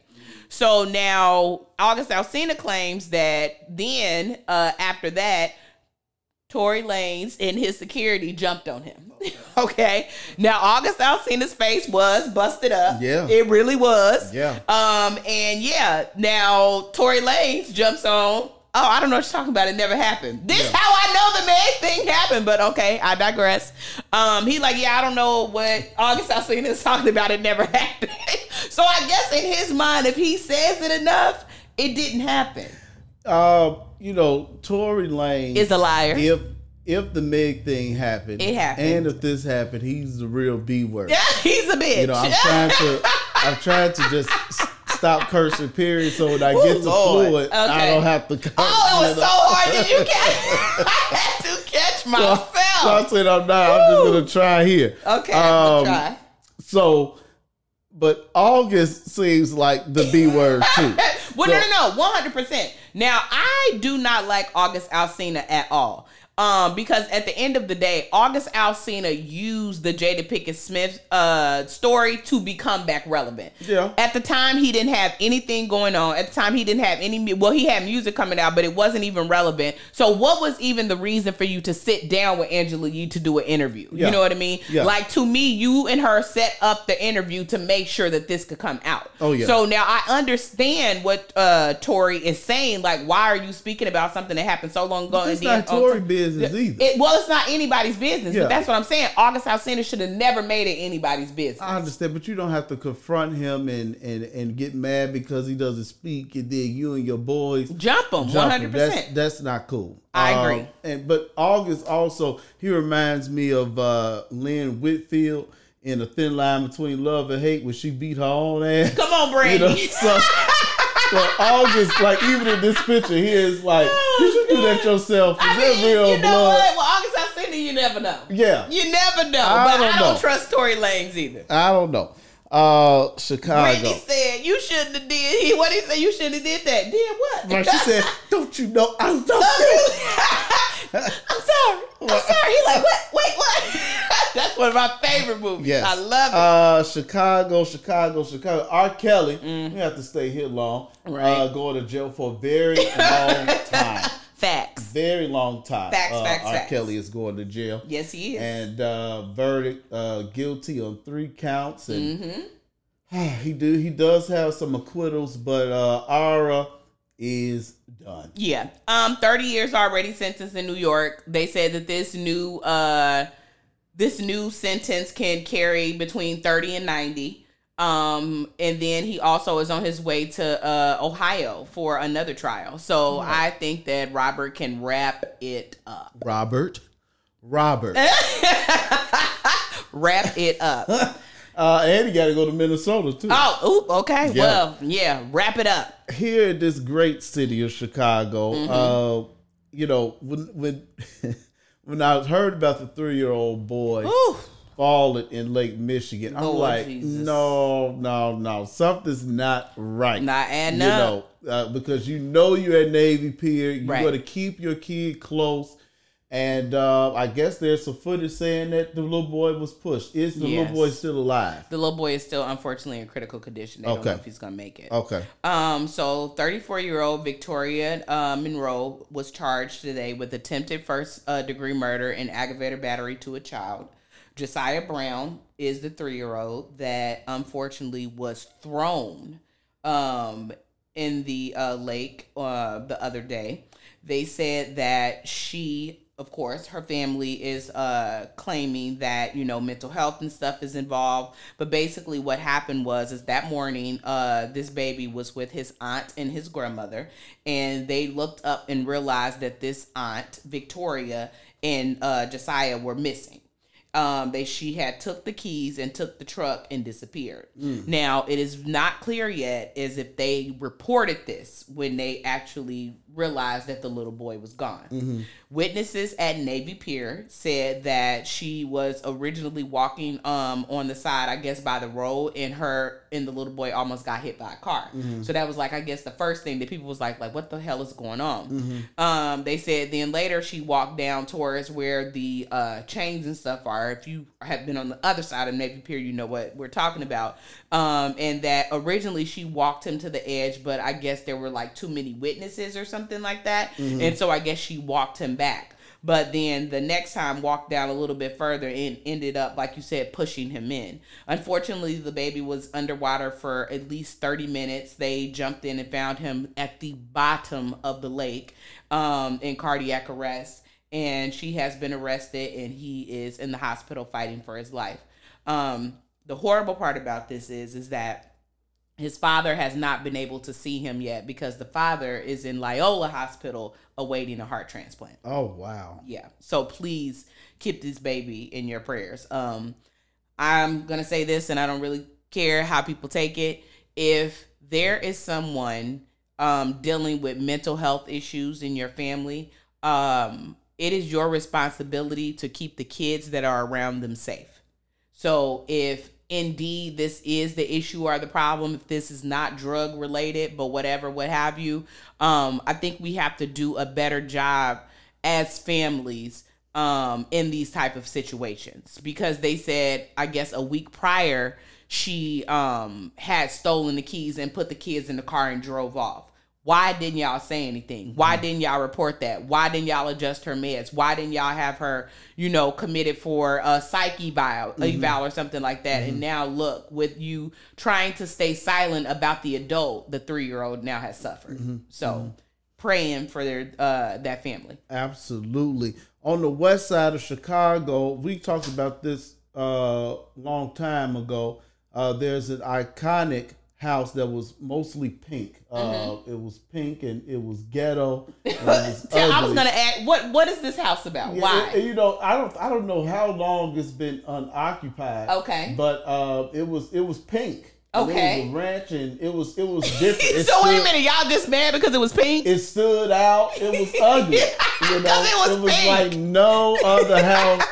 So now August Alsina claims that then uh, after that, Tory Lanez and his security jumped on him. okay. Now August Alsina's face was busted up. Yeah. It really was. Yeah. Um, and yeah, now Tory Lanez jumps on. Oh, I don't know what you're talking about. It never happened. This Yeah. how I know the man thing happened, but okay, I digress. Um, he like, yeah, I don't know what August Alsina is talking about. It never happened. so I guess in his mind, if he says it enough, it didn't happen. Uh, you know, Tory Lanez Is a liar. If if the Meg thing happened, It happened. and if this happened, he's the real B word. Yeah, he's a bitch. You know, I'm trying to I'm trying to just stop cursing. Period. So when I get to Lord. fluid, I don't have to. Curse, Oh, it was you so know? hard. Did you catch? I had to catch So, so I myself. said I'm not. I'm just gonna try here. Okay, I'm Um, try. So, but August seems like the B word too. Well, So- no, no, no, one hundred percent. Now, I do not like August Alsina at all. Um, because at the end of the day, August Alsina used the Jada Pinkett Smith uh story to become back relevant. Yeah. At the time, he didn't have anything going on. At the time, he didn't have any. Well, he had music coming out, but it wasn't even relevant. So, what was even the reason for you to sit down with Angela Yee to do an interview? Yeah. You know what I mean? Yeah. Like to me, you and her set up the interview to make sure that this could come out. Oh, yeah. So now I understand what uh Tory is saying. Like, why are you speaking about something that happened so long ago? And then not on- Tory business either. It, well, it's not anybody's business. Yeah. But that's what I'm saying. August Alsina should have never made it anybody's business. I understand, but you don't have to confront him and and and get mad because he doesn't speak, and then you and your boys Jump him, hundred him. That's percent. that's not cool. I Um, agree. and but August also he reminds me of uh, Lynn Whitfield in a thin line between love and hate when she beat her own ass. Come on, You Brady. know, so, so August, like even in this picture, he is like, did you do that yourself? Is I that mean, real you know blood? what? Well, August Alsina, you never know. Yeah. You never know. I but don't I don't know. trust Tory Lanez either. I don't know. Uh, Chicago. Brittany said you shouldn't have did. He what did he said you shouldn't have did that. Did what? Right, she said, "Don't you know I love you?" I'm sorry. I'm sorry. He like what? Wait, what? That's one of my favorite movies. Yes, I love it. Uh, Chicago, Chicago, Chicago. R. Kelly. We have to stay here long. Mm. Right. Uh, going to jail for a very long time. Facts. Very long time. Facts, uh, facts, R. facts. Kelly is going to jail. Yes, he is. and uh, verdict uh, guilty on three counts, and mm-hmm. he do he does have some acquittals, but uh, Ara is done. Yeah. Um, 30 years already sentenced in New York. They said that this new uh this new sentence can carry between 30 and 90. Um, and then he also is on his way to uh Ohio for another trial. So I think that Robert can wrap it up. Robert, Robert, Wrap it up. uh, and he got to go to Minnesota too. Oh, oop, okay. Yeah. Well, yeah, wrap it up. Here in this great city of Chicago, Mm-hmm. uh, you know when when when I heard about the three year old boy. Ooh. falling in Lake Michigan. I'm Lord like, Jesus. no, no, no, something's not right. Not adding you up. know, uh, because you know you're at Navy Pier. You Right. got to keep your kid close. And uh, I guess there's some footage saying that the little boy was pushed. Is the Yes. little boy still alive? The little boy is still unfortunately in critical condition. They don't know Okay. if he's gonna make it. Okay. Um, so 34 year old Victoria uh, Monroe was charged today with attempted first uh, degree murder and aggravated battery to a child. Josiah Brown is the three year old that unfortunately was thrown um, in the uh, lake uh, the other day. They said that she, of course, her family is uh, claiming that you know mental health and stuff is involved. But basically, what happened was is that morning, uh, this baby was with his aunt and his grandmother, and they looked up and realized that this aunt Victoria and uh, Josiah were missing. Um they she had took the keys and took the truck and disappeared. Now it is not clear yet as if they reported this when they actually realized that the little boy was gone witnesses at navy pier said that she was originally walking um on the side i guess by the road and her and the little boy almost got hit by a car. So that was like i guess the first thing that people was like like what the hell is going on? Um they said then later she walked down towards where the uh chains and stuff are. If you have been on the other side of navy pier you know what we're talking about. Um and that originally she walked him to the edge but i guess there were like too many witnesses or something like that. And so i guess she walked him back. But then the next time walked down a little bit further and ended up like you said pushing him in. Unfortunately the baby was underwater for at least 30 minutes. They jumped in and found him at the bottom of the lake um, in cardiac arrest. And she has been arrested and he is in the hospital fighting for his life. Um, the horrible part about this is is that his father has not been able to see him yet because the father is in Loyola Hospital awaiting a heart transplant. Oh wow. Yeah. So please keep this baby in your prayers. Um I'm going to say this and I don't really care how people take it. If there is someone um dealing with mental health issues in your family, um it is your responsibility to keep the kids that are around them safe. So if indeed this is the issue or the problem, if this is not drug related, but whatever, what have you, um, I think we have to do a better job as families um, in these type of situations because they said, I guess a week prior, she um, had stolen the keys and put the kids in the car and drove off. Why didn't y'all say anything? Why didn't y'all report that? Why didn't y'all adjust her meds? Why didn't y'all have her, you know, committed for a psyche eval, eval or something like that? And now look, with you trying to stay silent about the adult, the three year old now has suffered. So praying for their uh that family. Absolutely. On the west side of Chicago, we talked about this uh long time ago. Uh there's an iconic house that was mostly pink. Uh it was pink and it was ghetto. And it was I was gonna ask what what is this house about? Yeah, Why? and, you know, I don't I don't know how long it's been unoccupied. Okay. But uh it was it was pink. And Okay. It was a ranch and it was it was different. It so wait a minute, y'all just mad because it was pink? it stood out. It was ugly. you know, it was pink. like no other house.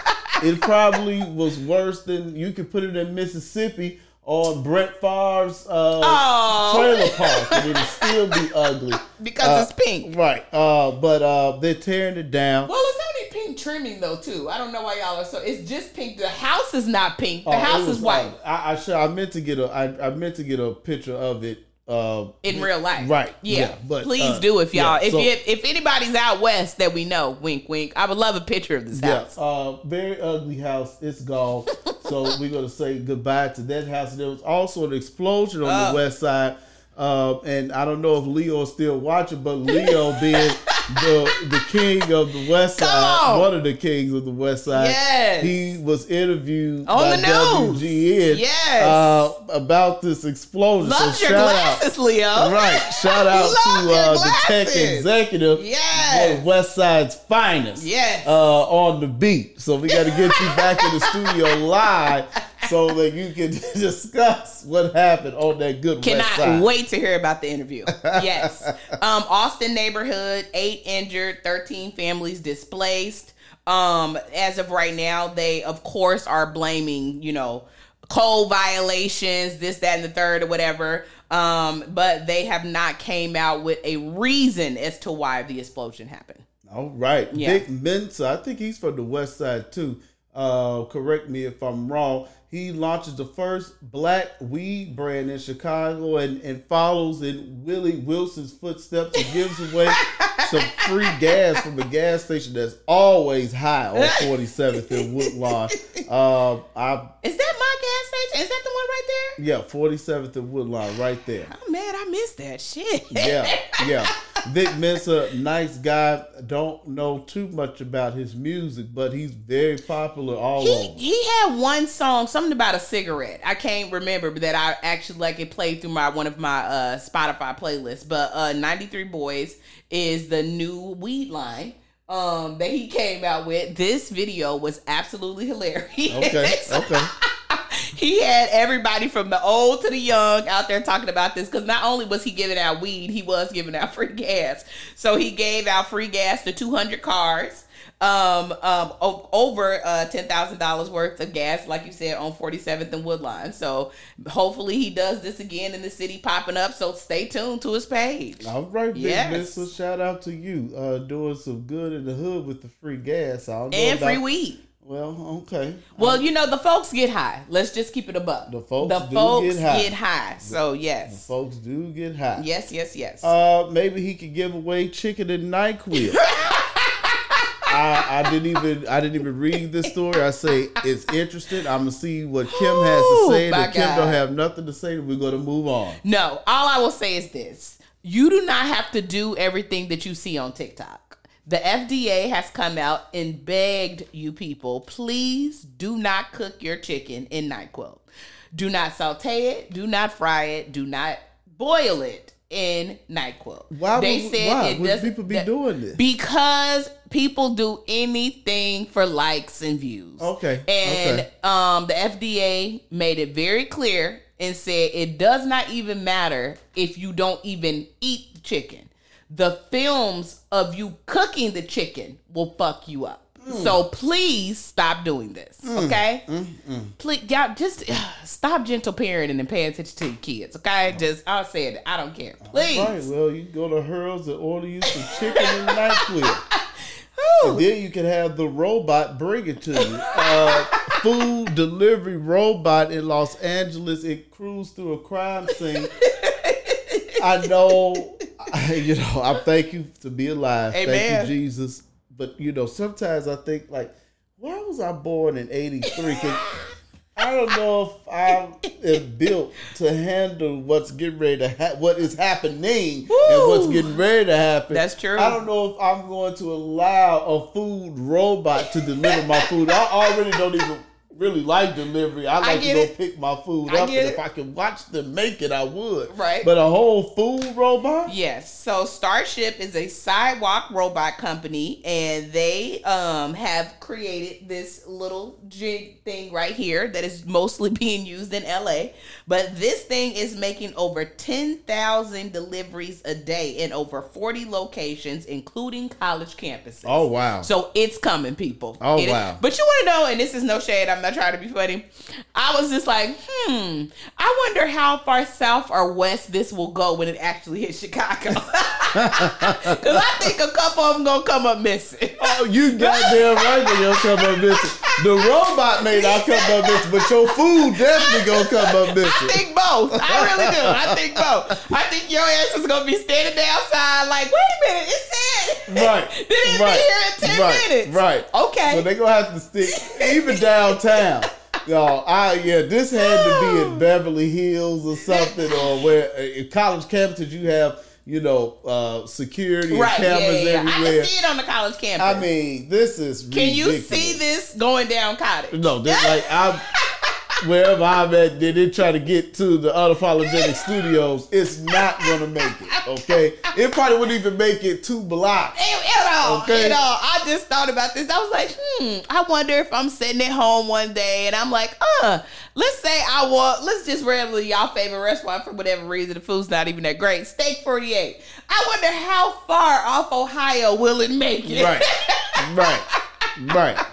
It probably was worse than you could put it in Mississippi on Brett Favre's uh, Oh. trailer park, it'll still be ugly Because Uh, it's pink. Right. Uh, but uh, they're tearing it down. Well, it's only pink trimming though too. I don't know why y'all are so. It's just pink. The house is not pink. The Oh, house was, is white. I, I should. I meant to get a. I, I meant to get a picture of it. Uh, in real life. Right. Yeah. but Please uh, do if y'all yeah, if so- you, if anybody's out west that we know, wink wink. I would love a picture of this Yeah, house. uh, very ugly house. It's gone. so we're gonna say goodbye to that house. There was also an explosion on Oh. the west side. Uh, and I don't know if Leo is still watching, but Leo being the the king of the west Come side, on. one of the kings of the west side, Yes. he was interviewed On by the news. WGN Yes. uh, about this explosion. Love so your shout glasses, Leo. out, right? Shout out to uh, the tech executive, Yes. one of West Side's finest Yes. uh, on the beat. So we got to get you back in the studio live so that you can discuss what happened on that good West Cannot wait to hear about the interview. Yes. um, Austin neighborhood, eight injured, 13 families displaced. Um, as of right now, they of course are blaming, you know, code violations, this, that, and the third, or whatever. Um, but they have not came out with a reason as to why the explosion happened. All right, Yeah. Vic Mensa. I think he's from the West Side too. Uh, correct me if I'm wrong. He launches the first black weed brand in Chicago and, and follows in Willie Wilson's footsteps and gives away some free gas from a gas station that's always high on 47th and Woodlawn. Uh, I Is that my gas station? Is that the one right there? yeah, 47th and Woodlawn right there. I'm mad I missed that shit. yeah, yeah. Vic Mensa, nice guy. Don't know too much about his music, but he's very popular all He, over. he had one song, something about a cigarette. I can't remember, but that I actually like it played through my one of my uh Spotify playlists. But uh 93 Boyz is the new weed line um that he came out with. This video was absolutely hilarious. Okay, okay. he had everybody from the old to the young out there talking about this because not only was he giving out weed, he was giving out free gas. So he gave out free gas to 200 cars, um, um, o- over uh, ten thousand dollars worth of gas, like you said, on 47th and Woodlawn. So hopefully he does this again in the city, popping up. So stay tuned to his page. All right, Vic Yes. Mensa, shout out to you. Uh, doing some good in the hood with the free gas. I know And about- free weed. Well, okay. Well, you know the folks get high. Let's just keep it a buck. The folks the do folks get high. get high. So yes, the Folks do get high. yes, yes, yes. Uh, maybe he could give away chicken and Nyquil. I, I didn't even I didn't even read this story. I say it's interesting. I'm gonna see what Kim has to say. If Kim God. don't have nothing to say, we're gonna move on. No, all I will say is this. You do not have to do everything that you see on TikTok. The FDA has come out and begged you people, please do not cook your chicken in NyQuil. Do not saute it, do not fry it, do not boil it in NyQuil. Why would- why would doesn't- people be doing this? Because people do anything for likes and views. Okay, And okay. um, the FDA made it very clear and said it does not even matter if you don't even eat chicken. The films of you cooking the chicken will fuck you up. Mm. So please stop doing this, okay? Please, y'all just stop gentle parenting and pay attention to your kids, okay? Just I'll say it. I don't care. Please. All right, well, you go to Harold's and order you some chicken and Nyquil. Ooh. And then you can have the robot bring it to you. Uh, food delivery robot in Los Angeles. It cruised through a crime scene. I know, you know, I thank you to be alive. Amen. Thank you, Jesus. But, you know, sometimes I think, like, why was I born in 83? 'Cause I don't know if I am built to handle what's getting ready to ha- what is happening and what's getting ready to happen. That's true. I don't know if I'm going to allow a food robot to deliver my food. I already don't even really like delivery. I like to get go it. pick my food I up, and if. I could watch them make it, I would. Right. But a whole food robot. Yes. So Starship is a sidewalk robot company, and they um have created this little jig thing right here that is mostly being used in LA. But this thing is making over ten thousand deliveries a day in over forty locations, including college campuses. Oh wow. So it's coming, people. Oh, It is- wow. But you want to know, and this is no shade. I'm not I try to be funny. I was just like, hmm, I wonder how far south or west this will go when it actually hits Chicago. Because I think a couple of them gonna come up missing. Oh, you goddamn right they gonna come up missing. The robot may not come up missing, but your food definitely gonna come up missing. I think both. I really do. I think both. I think your ass is gonna be standing there outside, like, wait a minute, it said Right. They didn't right. be here in ten right. minutes. Right. Okay. So they gonna have to stick even downtown. Yo, I yeah, this had to be in Beverly Hills or something, or where in college campuses you have, you know, uh, security right. Cameras yeah, yeah. I everywhere. can see it on the college campus. I mean, this is can you see this going down cottage? No, this, like I'm wherever I'm at, they did try to get to the unapologetic studios. It's not gonna make it. Okay, it probably wouldn't even make it two blocks. At all, Okay. at all. I just thought about this. I was like, hmm, I wonder if I'm sitting at home one day and I'm like, uh, let's say I want, let's just randomly y'all favorite restaurant for whatever reason, the food's not even that great. Steak 48. I wonder how far off Ohio will it make it? Right, right, right.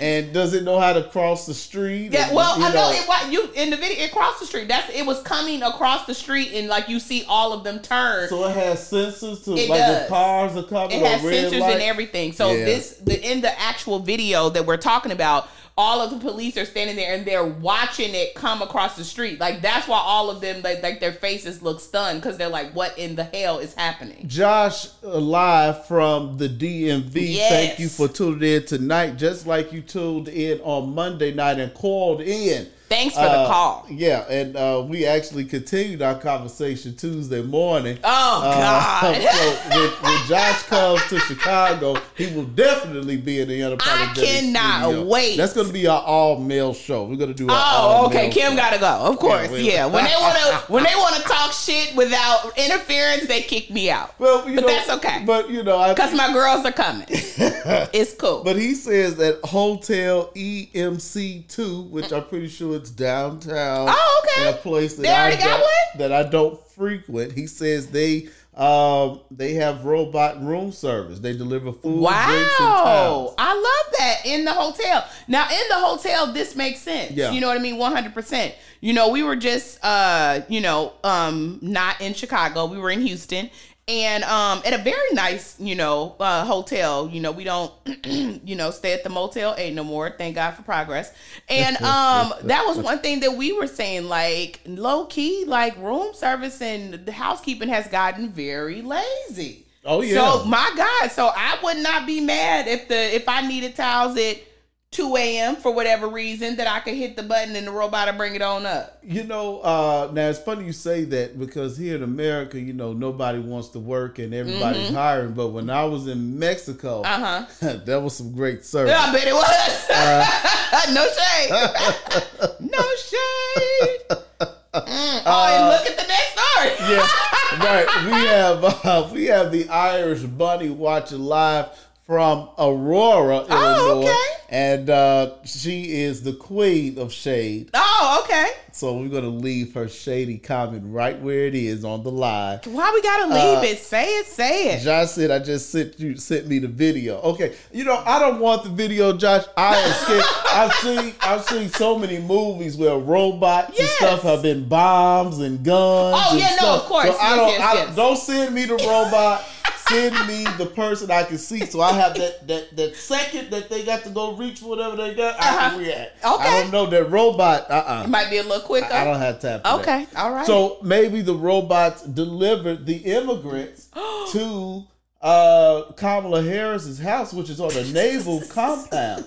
And does it know how to cross the street? Yeah, And, well, you I know it. What you in the video? It crossed the street. That's it was coming across the street, and like you see all of them turn. So it has sensors to It like does. the cars are coming. it has sensors light. and everything. So Yeah. this the in the actual video that we're talking about, all of the police are standing there and they're watching it come across the street. Like that's why all of them like like their faces look stunned because they're like, "What in the hell is happening?" Josh, uh, live from the DMV. Yes. Thank you for tuning in tonight, just like you tuned in on Monday night and called in. Thanks for the Uh, call. Yeah, and uh, we actually continued our conversation Tuesday morning. Oh Uh, God. so when, when Josh comes to Chicago, he will definitely be in the unapologetic. I cannot studio. wait. That's going to be our all male show. We're going to do. Oh, okay. Kim gotta go. Of course, we- yeah. When they wanna when they wanna talk shit without interference, they kick me out. Well, you But know, that's okay. But you know, Cause my girls are coming. it's cool. But he says that Hotel EMC2, which I'm pretty sure it's downtown. Oh, okay. In a place that They I got don't, one? that I don't frequent. He says they um they have robot room service. They deliver food, Wow. I love that in the hotel. Now in the hotel, this makes sense. Yeah. You know what I mean? One hundred percent. You know, we were just uh, you know, um, not in Chicago. We were in Houston. And um at a very nice, you know, uh hotel. You know, we don't you know, stay at the motel eight no more. Thank God for progress. And um that was one thing that we were saying, like low key, like room service and the housekeeping has gotten very lazy. Oh yeah. So my God, so I would not be mad if the if I needed towels at two a.m. for whatever reason that I could hit the button and the robot will bring it on up. you know, uh now it's funny you say that because here in America, you know, nobody wants to work and everybody's hiring. But when I was in Mexico, Uh huh. that was some great service. Yeah, I bet it was. no shade. no shade. Mm. Oh, and look at the next story. yeah, right. We have uh, we have the Irish Bunny watching live from Aurora, Illinois, Oh, okay. and uh, she is the queen of shade. Oh, okay. So we're gonna leave her shady comment right where it is on the live. Why we gotta leave Uh, it? Say it. Say it. Josh said, "I just sent you sent me the video." Okay, you know I don't want the video, Josh. I am scared. I've seen I've seen so many movies where robots Yes. and stuff have been bombs and guns. Oh, yeah, no, of course. So I don't. yes, I, yes. Don't send me the robot. send me the person I can see, so I have that that that second that they got to go reach for whatever they got. I Uh-huh. can react. Okay. I don't know that robot. Uh uh It might be a little quicker. I don't have time. For Okay, that. all right. So maybe the robots delivered the immigrants to uh, Kamala Harris's house, which is on a naval compound.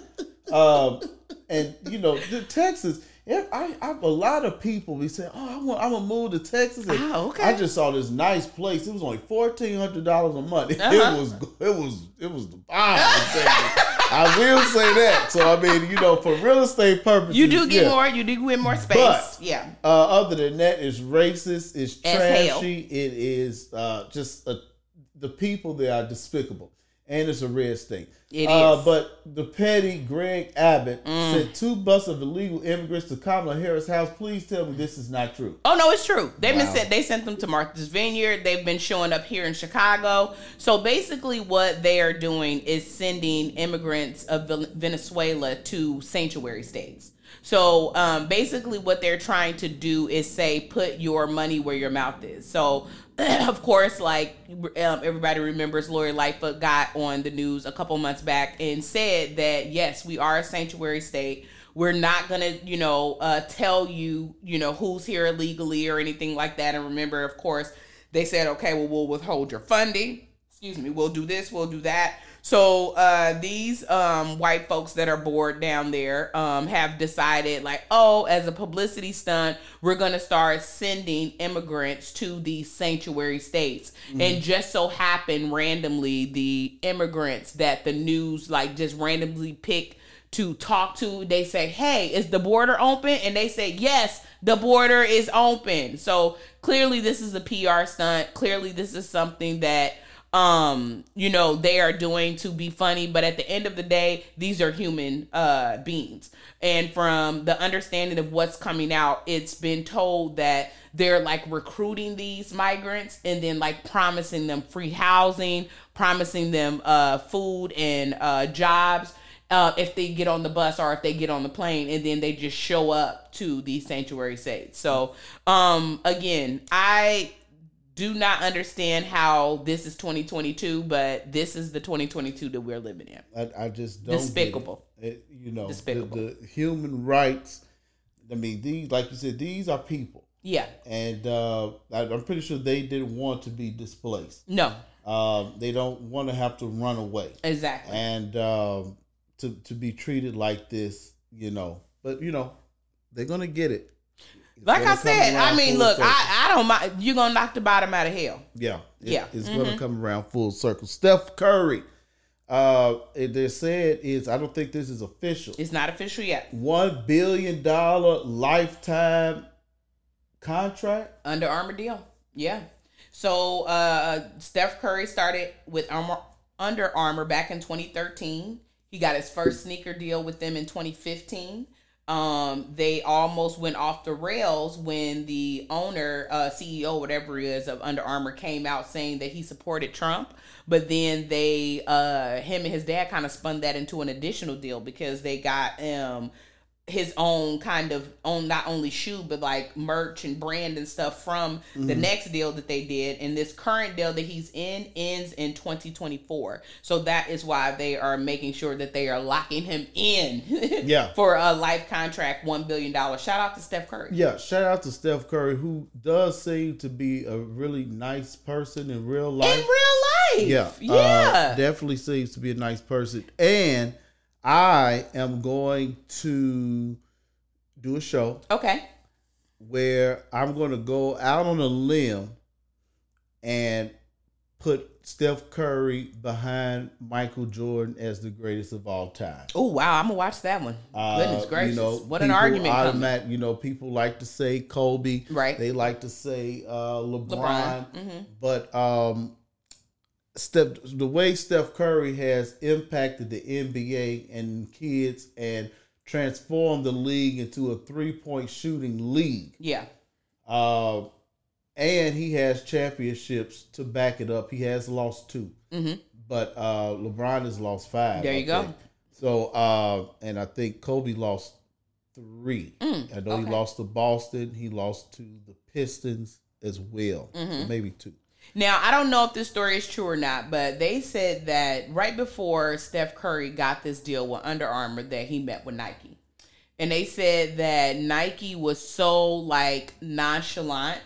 Um, and you know, the Texas. If I, I, a lot of people be saying, "Oh, I want, I'm gonna move to Texas." And Ah, okay. I just saw this nice place. It was only fourteen hundred dollars a month. Uh-huh. It was, it was, it was the bomb. I'm telling you. I will say that. So I mean, you know, for real estate purposes, you do get yeah. more. You do get more space. But- yeah. Uh, other than that, it's racist. It's As hell. trashy. It is uh, just uh the people there are despicable. And it's a red state. It uh, is. But the petty Greg Abbott Mm. sent two buses of illegal immigrants to Kamala Harris' house. Please tell me this is not true. Oh no, it's true. They've been sent. They sent them to Martha's Vineyard. They've been showing up here in Chicago. So basically, what they are doing is sending immigrants of Venezuela to sanctuary states. So um, basically, what they're trying to do is say, put your money where your mouth is. So, of course, like um, everybody remembers, Lori Lightfoot got on the news a couple months back and said that yes, we are a sanctuary state. We're not gonna, you know, uh, tell you, you know, who's here illegally or anything like that. And remember, of course, they said, okay, well, we'll withhold your funding. Excuse me, we'll do this, we'll do that. So uh, these um, white folks that are bored down there um, have decided, like, oh, as a publicity stunt, we're gonna start sending immigrants to these sanctuary states. And just so happened randomly, the immigrants that the news like just randomly pick to talk to, they say, Hey, is the border open? And they say, Yes, the border is open. So clearly, this is a PR stunt. Clearly, this is something that um you know they are doing to be funny but at the end of the day these are human uh beings and from the understanding of what's coming out it's been told that they're like recruiting these migrants and then like promising them free housing promising them uh food and uh jobs uh, if they get on the bus or if they get on the plane and then they just show up to these sanctuary states. So, um, again, I do not understand how this is 2022, but this is the 2022 that we're living in. I, I just don't. get it. Despicable. It- you know, the, Despicable. the human rights. I mean, these, like you said, these are people, Yeah. and uh, I, I'm pretty sure they didn't want to be displaced. No. Um, they don't want to have to run away. Exactly. and um, to to be treated like this, you know. But you know, they're gonna get it. It's like I said, I mean, look, circle. I, I don't mind. You're gonna knock the bottom out of hell. yeah, it- Yeah. Mm-hmm. it's gonna come around full circle. Steph Curry, uh, they said is I don't think this is official. It's not official yet. One billion dollar lifetime contract. Under Armour deal. Yeah. So uh Steph Curry started with Armor Under Armour back in 2013. He got his first sneaker deal with them in 2015. Um, they almost went off the rails when the owner, uh, CEO, whatever it is of Under Armour came out saying that he supported Trump. But then they, uh, him and his dad kind of spun that into an additional deal because they got um his own kind of own not only shoe but like merch and brand and stuff from the next deal that they did. And this current deal that he's in ends in 2024 so that is why they are making sure that they are locking him in Yeah. for a life contract one billion dollars. Shout out to steph curry. Yeah, shout out to Steph Curry, who does seem to be a really nice person in real life. in real life. Yeah, yeah. uh, definitely seems to be a nice person. And I am going to do a show okay where I'm going to go out on a limb and put Steph Curry behind Michael Jordan as the greatest of all time. oh wow i'm gonna watch that one Uh, goodness gracious You know, what an argument automat- You know, people like to say Kobe. Right. They like to say uh, LeBron. LeBron, mhm. But um, Steph, the way Steph Curry has impacted the NBA and kids and transformed the league into a three point shooting league. yeah Uh, and he has championships to back it up. He has lost 2 Mhm. but uh, LeBron has lost five. There you go. So, uh, and I think Kobe lost three. Mm, I know he lost to Boston. He lost to the Pistons as well. Mm-hmm. maybe two. Now, I don't know if this story is true or not, but they said that right before Steph Curry got this deal with Under Armour that he met with Nike. And they said that Nike was so like nonchalant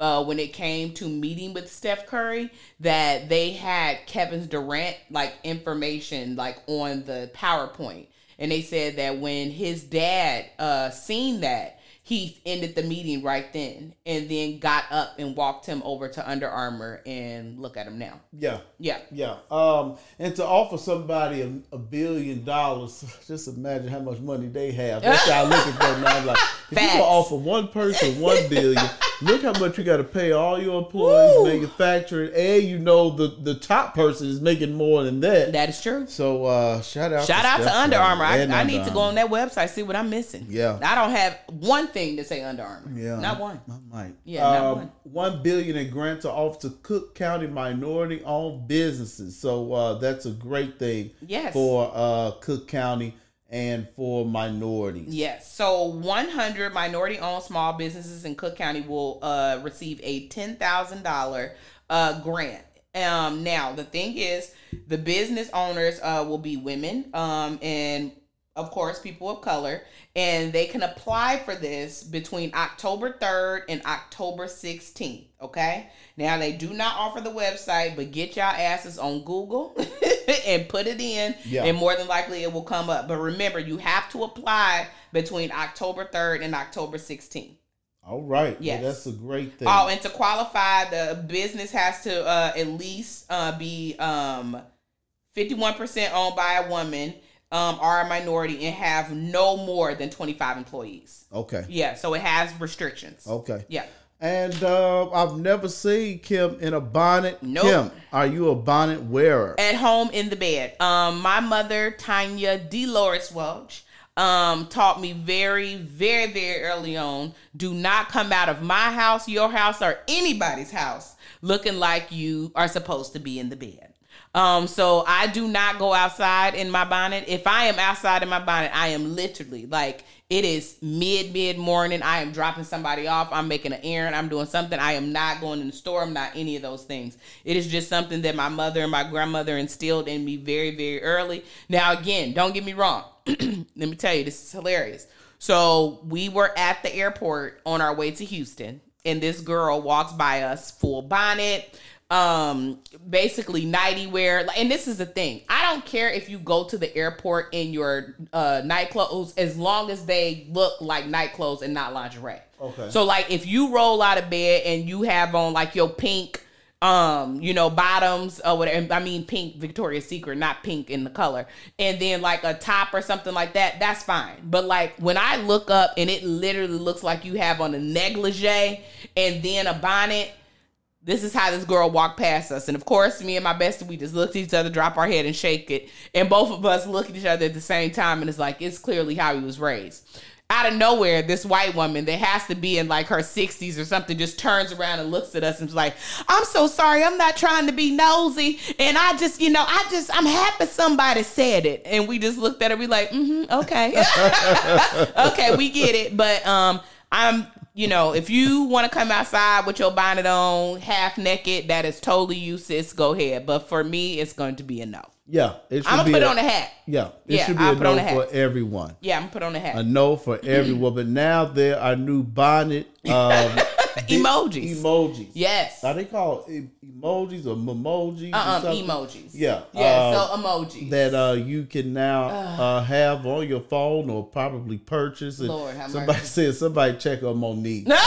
uh, when it came to meeting with Steph Curry that they had Kevin Durant like information like on the PowerPoint. And they said that when his dad uh, seen that, he ended the meeting right then and then got up and walked him over to Under Armour and look at him now. Yeah. Yeah. Yeah. Um, and to offer somebody a, a billion dollars, just imagine how much money they have. That's how I look at that now. I'm like, if you Facts. can offer one person one billion, look how much you got to pay all your employees, Woo. manufacturing, and you know the the top person is making more than that. That is true. so uh, shout out, Shout out to Under Armour. I, I Under need to go on that website see what I'm missing. Yeah. I don't have one thing to say Under Armour. Yeah, not one. I might. Yeah, not Um, one. One billion in grants are off to Cook County minority-owned businesses. So uh, that's a great thing Yes. for uh, Cook County and for minorities. Yes. So 100 minority owned small businesses in Cook County will uh, receive a $10,000 uh, grant. Um, now, the thing is, the business owners uh, will be women um, and, of course, people of color. And they can apply for this between October 3rd and October 16th. Okay. Now, they do not offer the website, but get y'all asses on Google and put it in. Yeah. And more than likely it will come up. But remember, you have to apply between October 3rd and October 16th. All right. Yes. Well, that's a great thing. Oh, and to qualify, the business has to uh, at least uh, be um, 51% owned by a woman um, or a minority and have no more than 25 employees. okay. Yeah, so it has restrictions. Okay. Yeah. And uh, I've never seen Kim in a bonnet. Nope. Kim, are you a bonnet wearer? at home in the bed. Um, my mother, Tanya Dolores Welch, um, taught me very, very, very early on: do not come out of my house, your house, or anybody's house looking like you are supposed to be in the bed. Um, so I do not go outside in my bonnet. If I am outside in my bonnet, I am literally like it is mid mid morning. I am dropping somebody off. I'm making an errand. I'm doing something. I am not going in the store. I'm not any of those things. It is just something that my mother and my grandmother instilled in me very very early. Now again, don't get me wrong. Let me tell you, this is hilarious. So we were at the airport on our way to Houston, and this girl walks by us full bonnet um basically nighty wear and this is the thing. I don't care if you go to the airport in your uh night clothes as long as they look like night clothes and not lingerie. Okay. so like if you roll out of bed and you have on like your pink um you know bottoms or whatever i mean pink victoria's secret not pink in the color and then like a top or something like that that's fine. But like when i look up and it literally looks like you have on a negligee and then a bonnet this is how this girl walked past us. And of course, me and my bestie, we just looked at each other, drop our head and shake it. And both of us look at each other at the same time. And it's like, it's clearly how he was raised. Out of nowhere, this white woman that has to be in like her 60s or something just turns around and looks at us and is like, I'm so sorry. I'm not trying to be nosy. And I just, you know, I just, I'm happy somebody said it. And we just looked at her. We like, mm-hmm, okay. okay, we get it. But um, I'm, you know, if you want to come outside with your bonnet on, half naked, that is totally you, sis. Go ahead. But for me, it's going to be a no. yeah. It should I'm gonna be put a- on a hat. Yeah. It Yeah, should be I'll a put on no a hat. for everyone. Yeah, I'm gonna put on a hat. A no for everyone. But now there are new bonnet um, Emojis. emojis. yes. Are they called emojis or memojis? Uh-uh, emojis. Yeah. Yeah. uh, so emojis. that uh, you can now uh, have on your phone or probably purchase. And Lord have somebody mercy. said somebody check on Mo'Nique.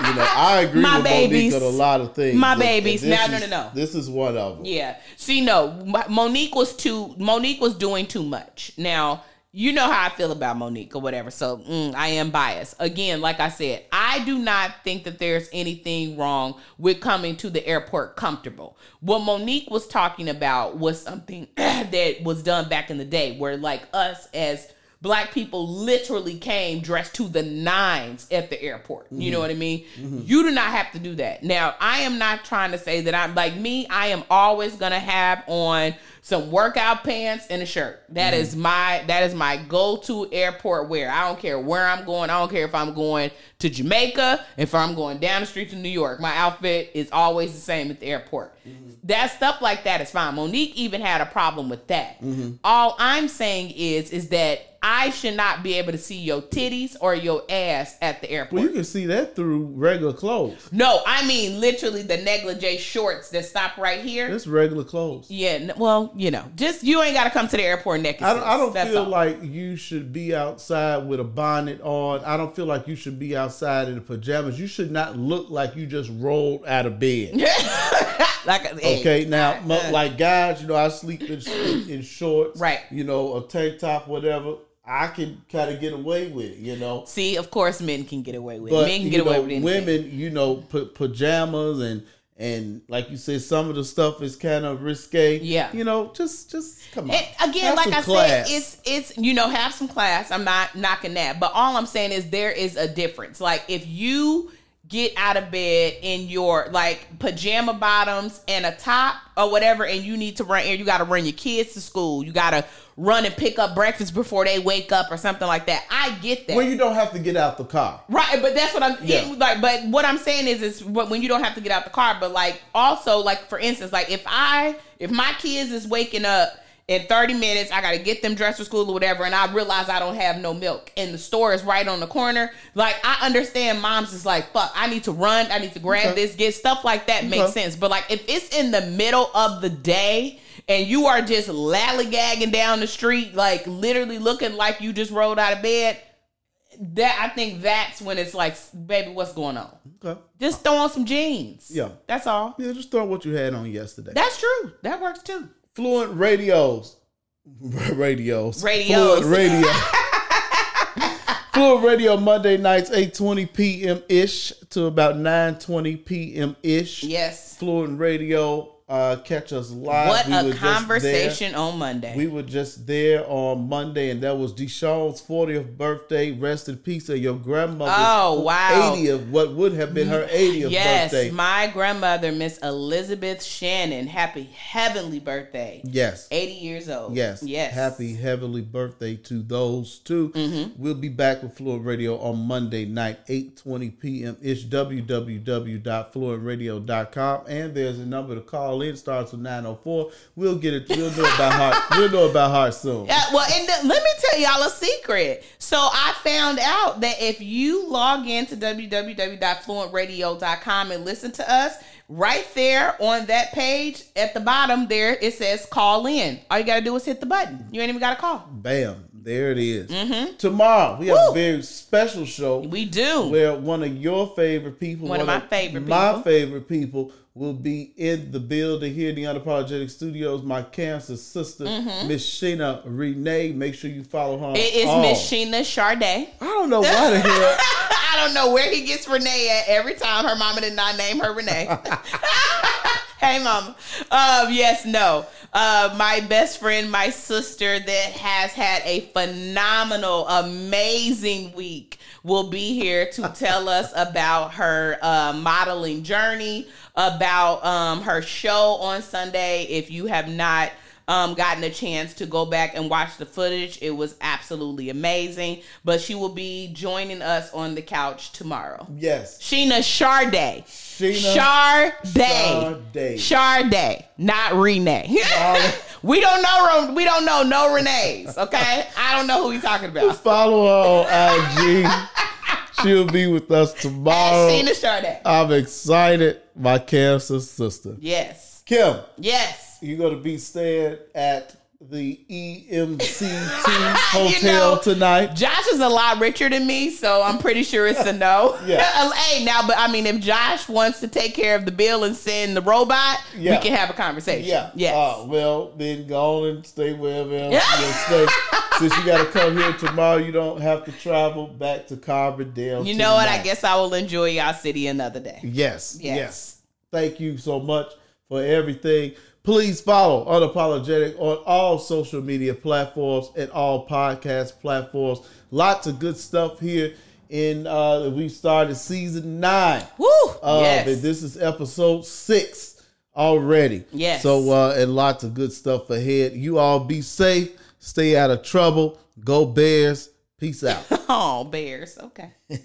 Uh, you know, I agree My with babies. Mo'Nique on a lot of things. My babies. No, no, no, no. This is one of them. Yeah. See, no, Mo'Nique was too. Mo'Nique was doing too much. Now you know how I feel about Mo'Nique or whatever. So mm, I am biased. Again, like I said, I do not think that there's anything wrong with coming to the airport comfortable. What Mo'Nique was talking about was something that was done back in the day, where like us as black people literally came dressed to the nines at the airport. You know what I mean? You do not have to do that. Now, I am not trying to say that I'm like me, I am always going to have on some workout pants and a shirt. That mm-hmm. is my that is my go-to airport wear. I don't care where I'm going. I don't care if I'm going to Jamaica, if I'm going down the street to New York. My outfit is always the same at the airport. Mm-hmm. That stuff like that is fine. Mo'Nique even had a problem with that. Mm-hmm. All I'm saying is is that I should not be able to see your titties or your ass at the airport. Well, you can see that through regular clothes. no, I mean literally the negligee shorts that stop right here. It's regular clothes. Yeah, well, you know, just you ain't got to come to the airport naked. I don't, I don't feel all. like you should be outside with a bonnet on. I don't feel like you should be outside in the pajamas. You should not look like you just rolled out of bed. like Okay, now uh, like guys, you know, I sleep in, in shorts, Right. You know, a tank top, whatever. I can kind of get away with it, you know. See, of course, men can get away with it. Men can get away with anything. women, you know, pa- pajamas and and like you said, some of the stuff is kind of risque. Yeah. you know, just just come on. And again, Have like I class. said, it's it's you know have some class. I'm not knocking that, but all I'm saying is there is a difference. Like if you get out of bed in your like pajama bottoms and a top or whatever, and you need to run, you got to run your kids to school. You got to run and pick up breakfast before they wake up or something like that. I get that. when you don't have to get out the car. Right, but that's what I'm Yeah. it- like. But what I'm saying is, is when you don't have to get out the car. But like, also, like for instance, like if I if my kids is waking up in 30 minutes, I got to get them dressed for school or whatever, and I realize I don't have no milk, and the store is right on the corner. Like I understand, moms is like, fuck, I need to run, I need to grab Okay. this, get stuff like that makes sense. But like if it's in the middle of the day. And you are just lallygagging down the street, like literally looking like you just rolled out of bed that I think that's when it's like, baby, what's going on? Okay. Just throw on some jeans. Yeah. That's all. Yeah, just throw what you had on yesterday. That's true. That works too. Fluent radios. radios. Radios. Fluent radio. Fluent radio Monday nights, 8.20 p.m. ish to about 9.20 p.m. ish. Yes. Fluent radio. Uh, catch us live. What We a conversation on Monday. We were just there on Monday, and that was Deshawn's 40th birthday. Rest in peace of your grandmother's Oh, wow. 80th, what would have been her 80th yes, birthday. my grandmother, Miss Elizabeth Shannon. Happy heavenly birthday. yes. 80 years old. Yes. Yes. Happy heavenly birthday to those 2 Mm-hmm. We'll be back with Fluent Radio on Monday night, 8.20 p.m. It's www.fluentradio.com. And there's a number to call in. Starts with 904. We'll get it. We'll know about heart. We'll know about heart soon. Yeah, well, and the- let me tell y'all a secret. So I found out that if you log into www.fluentradio.com and listen to us, right there on that page at the bottom there, it says call in. All you got to do is hit the button. You ain't even got to call. Bam. There it is. Tomorrow, we have a Mm-hmm. Very special show. We do. where one of your favorite people, One of my favorite my people. favorite people, will be in the building here in the Unapologetic Studios. My cancer sister, Miss Sheena Renee. Make sure you follow her. Mm-hmm. It is. Miss Sheena Charday. I don't know why the hell. I don't know where he gets Renee at every time her mama did not name her Renee. hey, mama. Um, yes, no. Uh, my best friend, my sister that has had a phenomenal, amazing week will be here to tell us about her uh, modeling journey, about um, her show on Sunday. If you have not um, gotten a chance to go back and watch the footage. It was absolutely amazing. But she will be joining us on the couch tomorrow. Yes, Sheena Charday. Sheena Charday. Sade. Charday, not Renee. We don't know. We don't know no Renees. Okay, I don't know who he's talking about. follow her on IG. She'll be with us tomorrow. Sheena Charday. I'm excited. My cancer sister, Yes. Kim. Yes. You're going to be staying at the EMC2 Hotel know, tonight. Josh is a lot richer than me, so I'm pretty sure it's a no. Yeah. hey, now, but I mean, if Josh wants to take care of the bill and send the robot, Yeah. we can have a conversation. Yeah. Yes. Uh, well, then go on and stay wherever else you stay. Since you got to come here tomorrow, you don't have to travel back to Carbondale. you know what? I guess I will enjoy y'all city another day. Yes, Yes. yes. Thank you so much for everything. Please follow Unapologetic on all social media platforms and all podcast platforms. Lots of good stuff here. In uh, we started season nine. Woo! of yes. This is episode six already. Yes. So uh, and lots of good stuff ahead. You all be safe. Stay out of trouble. Go Bears. Peace out. oh, bears. Okay.